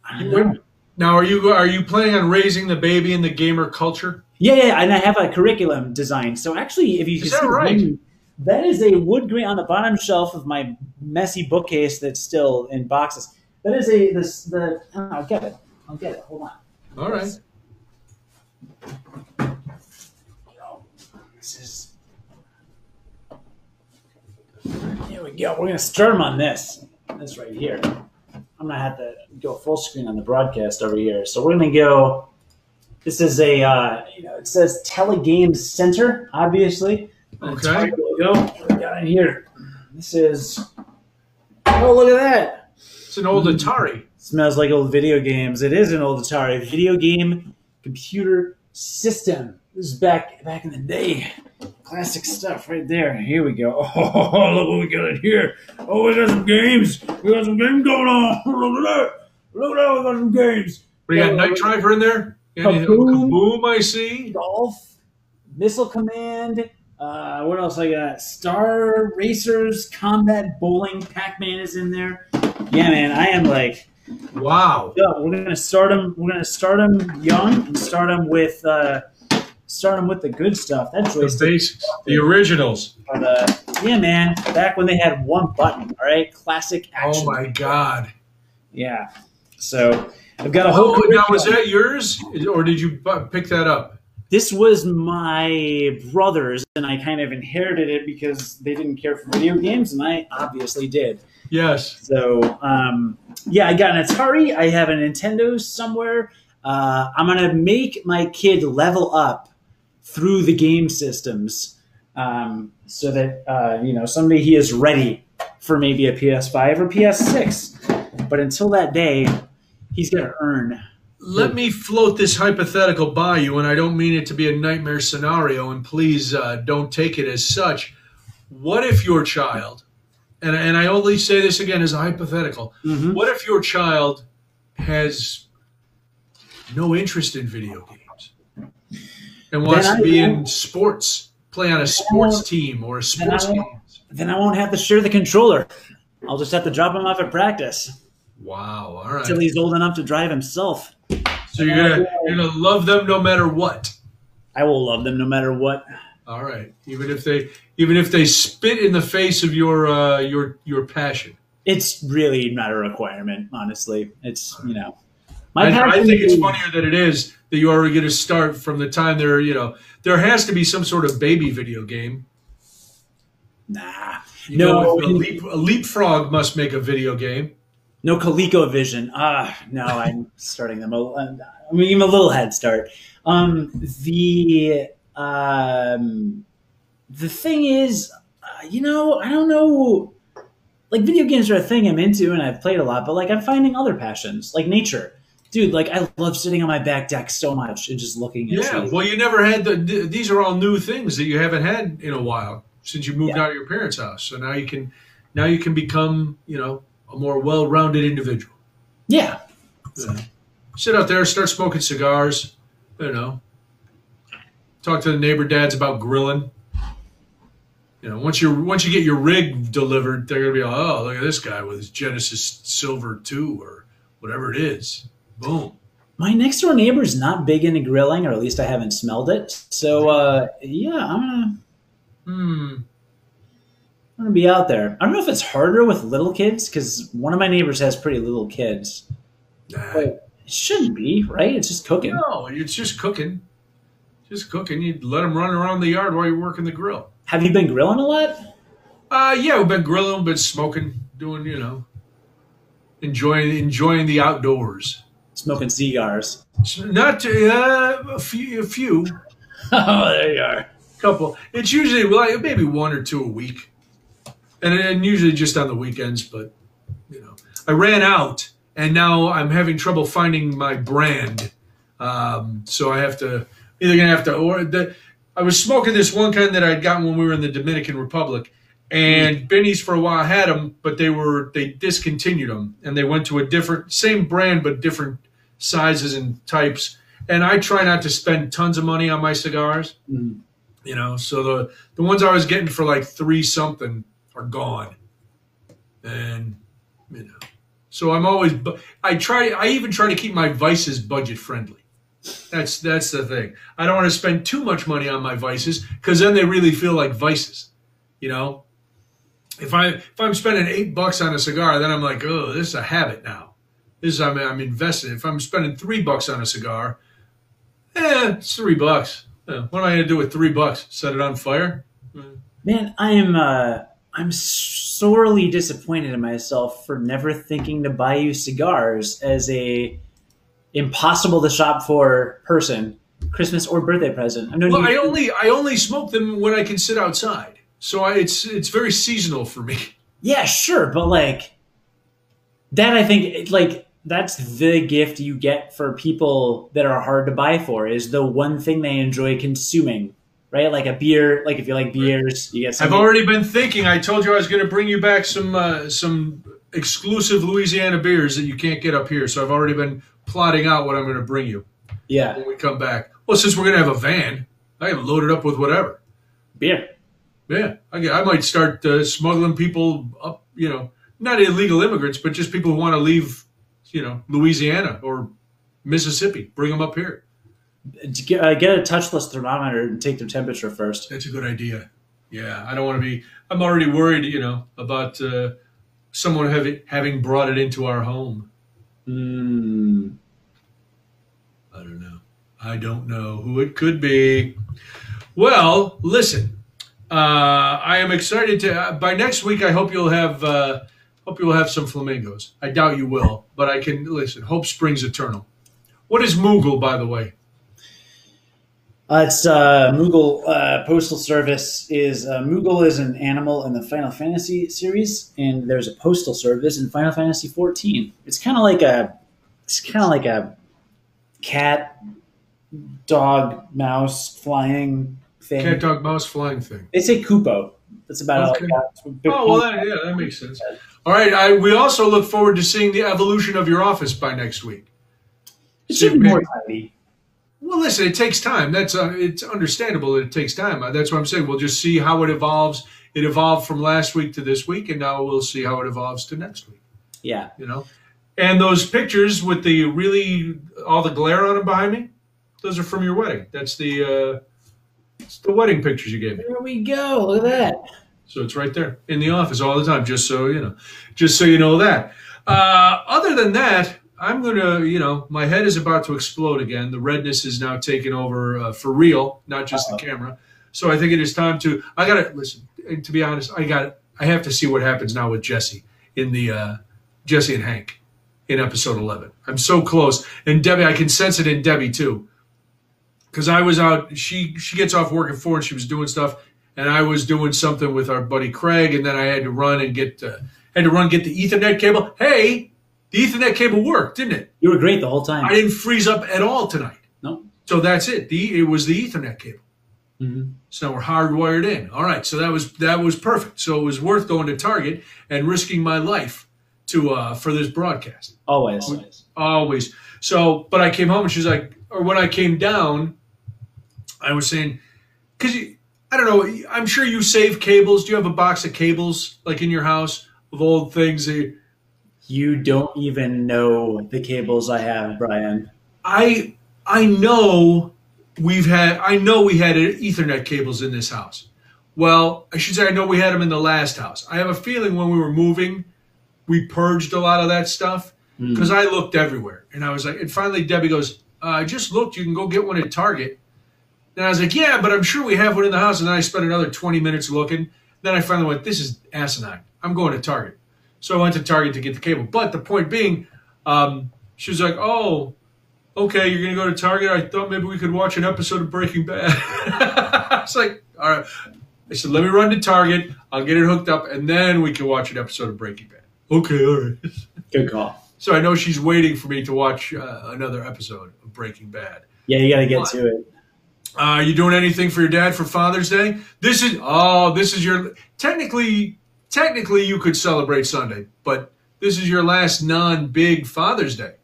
I don't know. Now, are you are you planning on raising the baby in the gamer culture? Yeah, yeah, and I have a curriculum designed. So actually, if you Is can that see right? behind that is a wood grain on the bottom shelf of my messy bookcase that's still in boxes. That is a this the I'll get it. I'll get it. Hold on. All right. This is. Here we go. We're gonna start them on this. This right here. I'm gonna have to go full screen on the broadcast over here. So we're gonna go. This is a uh, you know it says Telegames Center, obviously. Okay. Logo. What we got in here? This is. Oh, look at that! It's an old Atari. Smells like old video games. It is an old Atari video game computer system. This is back back in the day. Classic stuff right there. Here we go. Oh, look what we got in here. Oh, we got some games. We got some games going on. Look at that. Look at that. We got some games. You got Night Driver in there? Kaboom. Kaboom, I see. Golf, Missile Command. Uh, what else I got? Star Raiders, Combat Bowling. Pac Man is in there. Yeah, man. I am like Wow. Yeah, we're gonna start them. We're gonna start them young and start them with uh, start them with the good stuff. That The basics, the originals. But, uh, yeah, man. Back when they had one button. All right, classic action. Oh my God. Yeah. So I've got a whole. Oh, now was that yours, or did you pick that up? This was my brother's, and I kind of inherited it because they didn't care for video games, and I obviously did. Yes. So um, yeah, I got an Atari. I have a Nintendo somewhere. Uh, I'm gonna make my kid level up through the game systems, um, so that uh, you know someday he is ready for maybe a PS5 or PS6. But until that day, he's gonna earn. Let me float this hypothetical by you, and I don't mean it to be a nightmare scenario, and please uh, don't take it as such. What if your child, and, and I only say this again as a hypothetical, Mhm. what if your child has no interest in video games and wants to be in sports, play on a sports team or a sports won't- game? Then I won't have to share the controller. I'll just have to drop him off at practice Wow, all right. until he's old enough to drive himself. So you're gonna you're gonna love them no matter what. I will love them no matter what. All right, even if they even if they spit in the face of your uh, your your passion. It's really not a requirement, honestly. It's you know, my I, I passion think it's funnier that it is that you are going to start from the time they're you know there has to be some sort of baby video game. Nah, You no, a, leap, a leapfrog must make a video game. no ColecoVision. Ah, no, I'm starting them. a- I'm them a little head start. Um, the um, the thing is, uh, you know, I don't know. Like video games are a thing I'm into, and I've played a lot. But like, I'm finding other passions, like nature. Dude, like I love sitting on my back deck so much and just looking at it. Yeah, well, you never had the. th- These are all new things that you haven't had in a while since you moved Yeah. out of your parents' house. So now you can, now you can become you know a more well-rounded individual. yeah. Sit out there, start smoking cigars. You know, talk to the neighbor dads about grilling. You know, once you once you get your rig delivered, they're gonna be like, "Oh, look at this guy with his Genesis Silver Two or whatever it is." Boom. My next door neighbor's not big into grilling, or at least I haven't smelled it. So uh, yeah, I'm gonna Hmm. I'm gonna be out there. I don't know if it's harder with little kids because one of my neighbors has pretty little kids. Nah. But it shouldn't be, right? It's just cooking. No, it's just cooking. Just cooking. You let them run around the yard while you're working the grill. Have you been grilling a lot? Uh, yeah, we've been grilling, been smoking, doing, you know, enjoying enjoying the outdoors. Smoking cigars. Not uh, a few, a few, oh, there you are. couple. It's usually like maybe one or two a week, and and usually just on the weekends. But you know, I ran out, and now I'm having trouble finding my brand. Um, so I have to either gonna have to or the. I was smoking this one kind that I'd gotten when we were in the Dominican Republic, and Benny's for a while had them, but they were they discontinued them, and they went to a different same brand but different sizes and types. And I try not to spend tons of money on my cigars Mm. you know so the the ones i was getting for like three something are gone. And you know so i'm always i try i even try to keep my vices budget friendly. That's that's the thing. I don't want to spend too much money on my vices because then they really feel like vices you know? If i if i'm spending eight bucks on a cigar then i'm like oh this is a habit now this is i'm, I'm invested if i'm spending three bucks on a cigar eh it's three bucks what am I going to do with three bucks? Set it on fire? Man, I am uh, I'm sorely disappointed in myself for never thinking to buy you cigars as a impossible to shop for person, Christmas or birthday present. Known Well, I only I only smoke them when I can sit outside, so I, it's it's very seasonal for me. Yeah, sure, but like that, I think like that's the gift you get for people that are hard to buy for is the one thing they enjoy consuming, right? Like a beer, like if you like beers, you get I've some. already been thinking. I told you I was going to bring you back some uh, some exclusive Louisiana beers that you can't get up here. So I've already been plotting out what I'm going to bring you yeah, when we come back. Well, since we're going to have a van, I can load it up with whatever. beer. Yeah, I, I might start uh, smuggling people up. You know, not illegal immigrants, but just people who want to leave. You know, Louisiana or Mississippi. Bring them up here. Get, uh, get a touchless thermometer and take their temperature first. That's a good idea. Yeah, I don't want to be. I'm already worried, you know, about uh, someone having having brought it into our home. Hmm. I don't know. I don't know who it could be. Well, listen. Uh, I am excited to. Uh, by next week, I hope you'll have. Hope you'll have some flamingos. I doubt you will, but I can listen. Hope springs eternal. What is Moogle, by the way? Uh, it's uh, Moogle uh, Postal Service is uh, Moogle is an animal in the Final Fantasy series, and there's a postal service in Final Fantasy 14. It's kind of like a it's kind of like a cat, dog, mouse flying thing. Cat, dog, mouse, flying thing. They say Kupo. That's about Okay. all I got. Oh well, that, yeah, that makes sense. All right. I we also look forward to seeing the evolution of your office by next week. It should be more tidy. Well, listen, it takes time. That's uh, it's understandable that it takes time. Uh, That's what I'm saying. We'll just see how it evolves. It evolved from last week to this week, and now we'll see how it evolves to next week. Yeah. You know, and those pictures with the really all the glare on them behind me, those are from your wedding. That's the uh, it's the wedding pictures you gave me. There we go. Look at that. So it's right there in the office all the time, just so you know, just so you know that. Uh, other than that, I'm gonna, you know, my head is about to explode again. The redness is now taking over uh, for real, not just the camera. So I think it is time to. I gotta listen. and To be honest, I got. I have to see what happens now with Jesse in the uh, Jesse and Hank in episode 11. I'm so close, and Debbie, I can sense it in Debbie too because I was out. She she gets off work at four, and she was doing stuff, and I was doing something with our buddy Craig, and then I had to run and get uh, had to run get the Ethernet cable. Hey, the Ethernet cable worked, didn't it? You were great the whole time. I didn't freeze up at all tonight. no. So that's it. The it was the Ethernet cable. Mhm. So now we're hardwired in. All right. So that was that was perfect. So it was worth going to Target and risking my life to uh, for this broadcast. Always. always. always. So, but I came home and she's like, or when I came down, I was saying, because I don't know, I'm sure you save cables. Do you have a box of cables like in your house of old things? That you, don't even know the cables I have, Brian. I I know we've had I know we had Ethernet cables in this house. Well, I should say I know we had them in the last house. I have a feeling when we were moving, we purged a lot of that stuff because I looked everywhere and I was like, and finally Debbie goes, uh, "I just looked. You can go get one at Target." And I was like, "Yeah, but I'm sure we have one in the house." And then I spent another 20 minutes looking. Then I finally went, "This is asinine. I'm going to Target." So I went to Target to get the cable. But the point being, um, she was like, "Oh, okay, you're gonna go to Target. I thought maybe we could watch an episode of Breaking Bad." I was like, "All right." I said, "Let me run to Target. I'll get it hooked up, and then we can watch an episode of Breaking Bad." Okay, all right. Good call. So I know she's waiting for me to watch uh, another episode of Breaking Bad. Yeah, you got to get What? to it. Uh, you doing anything for your dad for Father's Day? This is oh, this is your technically technically you could celebrate Sunday, but this is your last non-big Father's Day.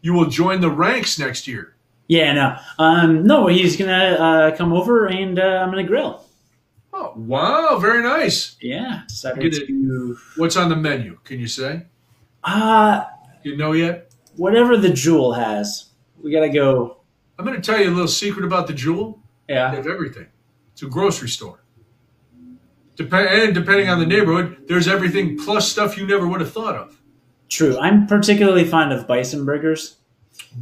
You will join the ranks next year. Yeah, no, um, no, he's gonna uh, come over and uh, I'm gonna grill. Oh, wow, very nice. Yeah, decided to What's on the menu? Can you say? uh You know yet? whatever the jewel has. We gotta go. I'm going to tell you a little secret about the Jewel. They Yeah, have everything. It's a grocery store. Dep- and depending on the neighborhood, there's everything plus stuff you never would have thought of. true. I'm particularly fond of bison burgers,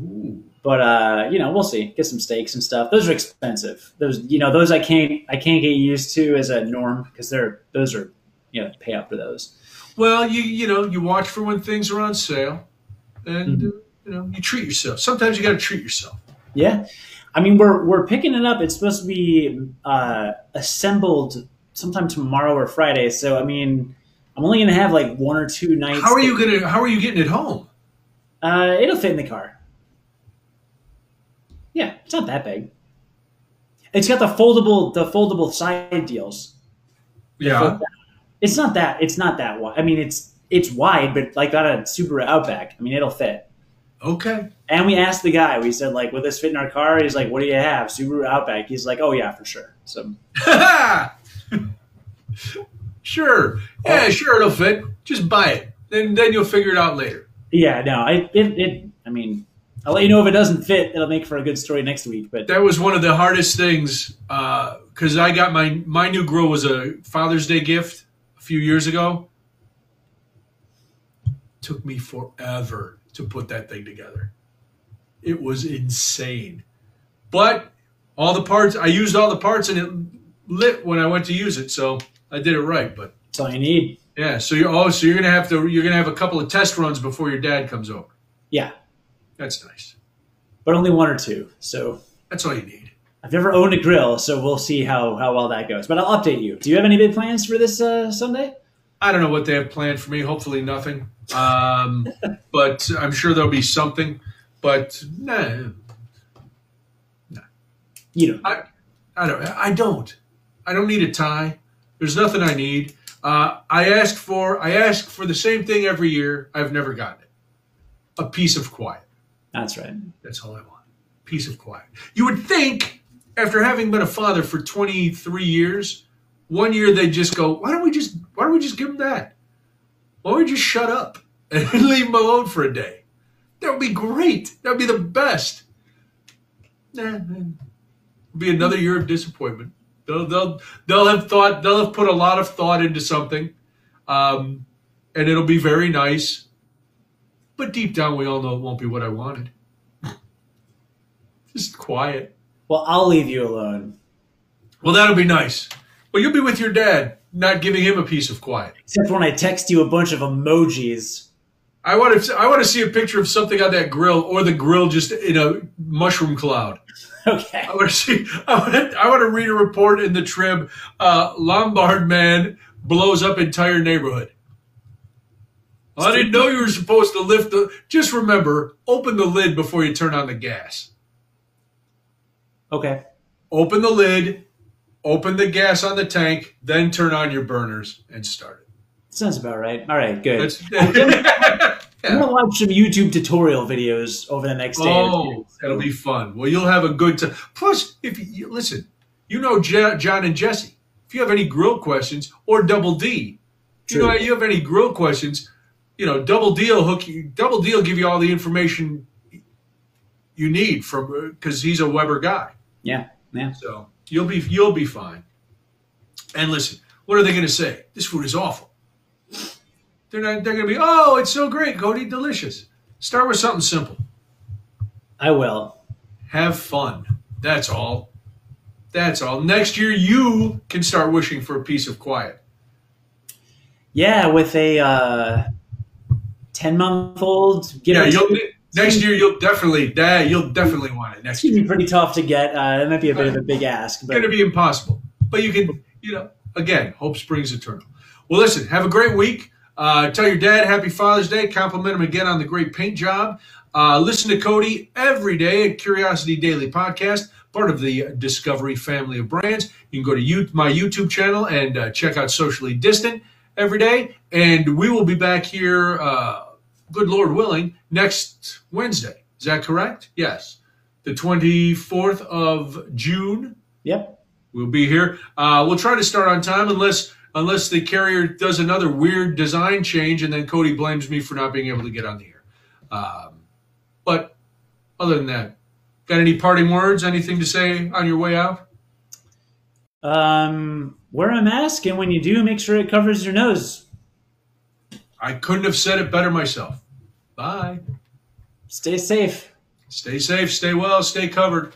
Ooh. but uh, you know, we'll see. Get some steaks and stuff. Those are expensive. Those, you know, those I can't I can't get used to as a norm because they're those are you know pay up for those. Well, you you know you watch for when things are on sale, and uh, you know you treat yourself. Sometimes you got to treat yourself. Yeah, I mean we're we're picking it up. It's supposed to be uh, assembled sometime tomorrow or Friday. So I mean, I'm only gonna have like one or two nights. How are you gonna? How are you getting it home? Uh, it'll fit in the car. Yeah, it's not that big. It's got the foldable the foldable side deals. Yeah. It's not that it's not that wide. I mean, it's it's wide, but like got a Subaru Outback. I mean, it'll fit. Okay. And we asked the guy. We said like, "Will this fit in our car?" He's like, "What do you have?" Subaru Outback. He's like, "Oh yeah, for sure." So sure. Yeah, oh. sure. It'll fit. Just buy it. Then then you'll figure it out later. yeah, no, I it, it I mean, I'll let you know if it doesn't fit. It'll make for a good story next week. But That was one of the hardest things uh, because I got my my new grill was a Father's Day gift a few years ago. Took me forever to put that thing together. It was insane. But all the parts, I used all the parts and it lit when I went to use it. So I did it right. But That's all you need. yeah, so you're oh, so you're gonna have to you're gonna have a couple of test runs before your dad comes over. Yeah, That's nice. but only one or two. So That's all you need. I've never owned a grill, so we'll see how, how well that goes. But I'll update you. Do you have any big plans for this uh, Sunday? I don't know what they have planned for me. Hopefully nothing. Um, but I'm sure there'll be something. But nah, You don't. I, I don't. I don't. I don't need a tie. There's nothing I need. Uh, I ask for. I ask for the same thing every year. I've never gotten it. A piece of quiet. That's right. That's all I want. Peace of quiet. You would think, after having been a father for 23 years, one year they'd just go, "Why don't we just? Why don't we just give him that? Why don't we just shut up and leave him alone for a day? That would be great. That would be the best." Nah, it'll be another year of disappointment. They'll they'll they'll have thought they'll have put a lot of thought into something, um, and it'll be very nice. But deep down, we all know it won't be what I wanted. Just quiet. Well, I'll leave you alone. Well, that'll be nice. Well, you'll be with your dad, not giving him a piece of quiet. Except when I text you a bunch of emojis. I want to. I want to see a picture of something on that grill, or the grill just in a mushroom cloud. Okay. I want to see. I want to, I want to read a report in the Trib. Uh, Lombard man blows up entire neighborhood. I didn't know you were supposed to lift the. Just remember, open the lid before you turn on the gas. Okay. Open the lid, open the gas on the tank, then turn on your burners and start it. Sounds about right. All right, good. That's, I'm gonna watch some YouTube tutorial videos over the next day. oh, that'll be fun. Well, you'll have a good time. Plus, if you, listen, you know Je- John and Jesse. If you have any grill questions or Double D, you know you have any grill questions, you know Double D will hook you. Double D will give you all the information you need from uh, because he's a Weber guy. Yeah, yeah. So you'll be you'll be fine. And listen, what are they going to say? This food is awful. They're not. They're going to be. Oh, it's so great, Go Cody, delicious. Start with something simple. I will. Have fun. That's all. That's all. Next year, you can start wishing for a piece of quiet. Yeah, with a uh, ten month old. Yeah, you'll. Next year, you'll definitely. Dad, you'll definitely want it next It's year. be pretty tough to get. Uh, it might be a bit of a big ask, It's but going to be impossible. But you can, you know, again, hope springs eternal. Well, listen, have a great week. Uh, tell your dad Happy Father's Day. Compliment him again on the great paint job. Uh, listen to Cody every day at Curiosity Daily Podcast, part of the Discovery family of brands. You can go to you, my YouTube channel and uh, check out Socially Distant every day. And we will be back here, uh, good Lord willing, next Wednesday. Is that correct? Yes. The 24th of June. yep. We'll be here. Uh, we'll try to start on time unless unless the carrier does another weird design change and then Cody blames me for not being able to get on the air. Um, but other than that, got any parting words? Anything to say on your way out? Um, wear a mask, and when you do, make sure it covers your nose. I couldn't have said it better myself. Bye. Stay safe. Stay safe, stay well, stay covered.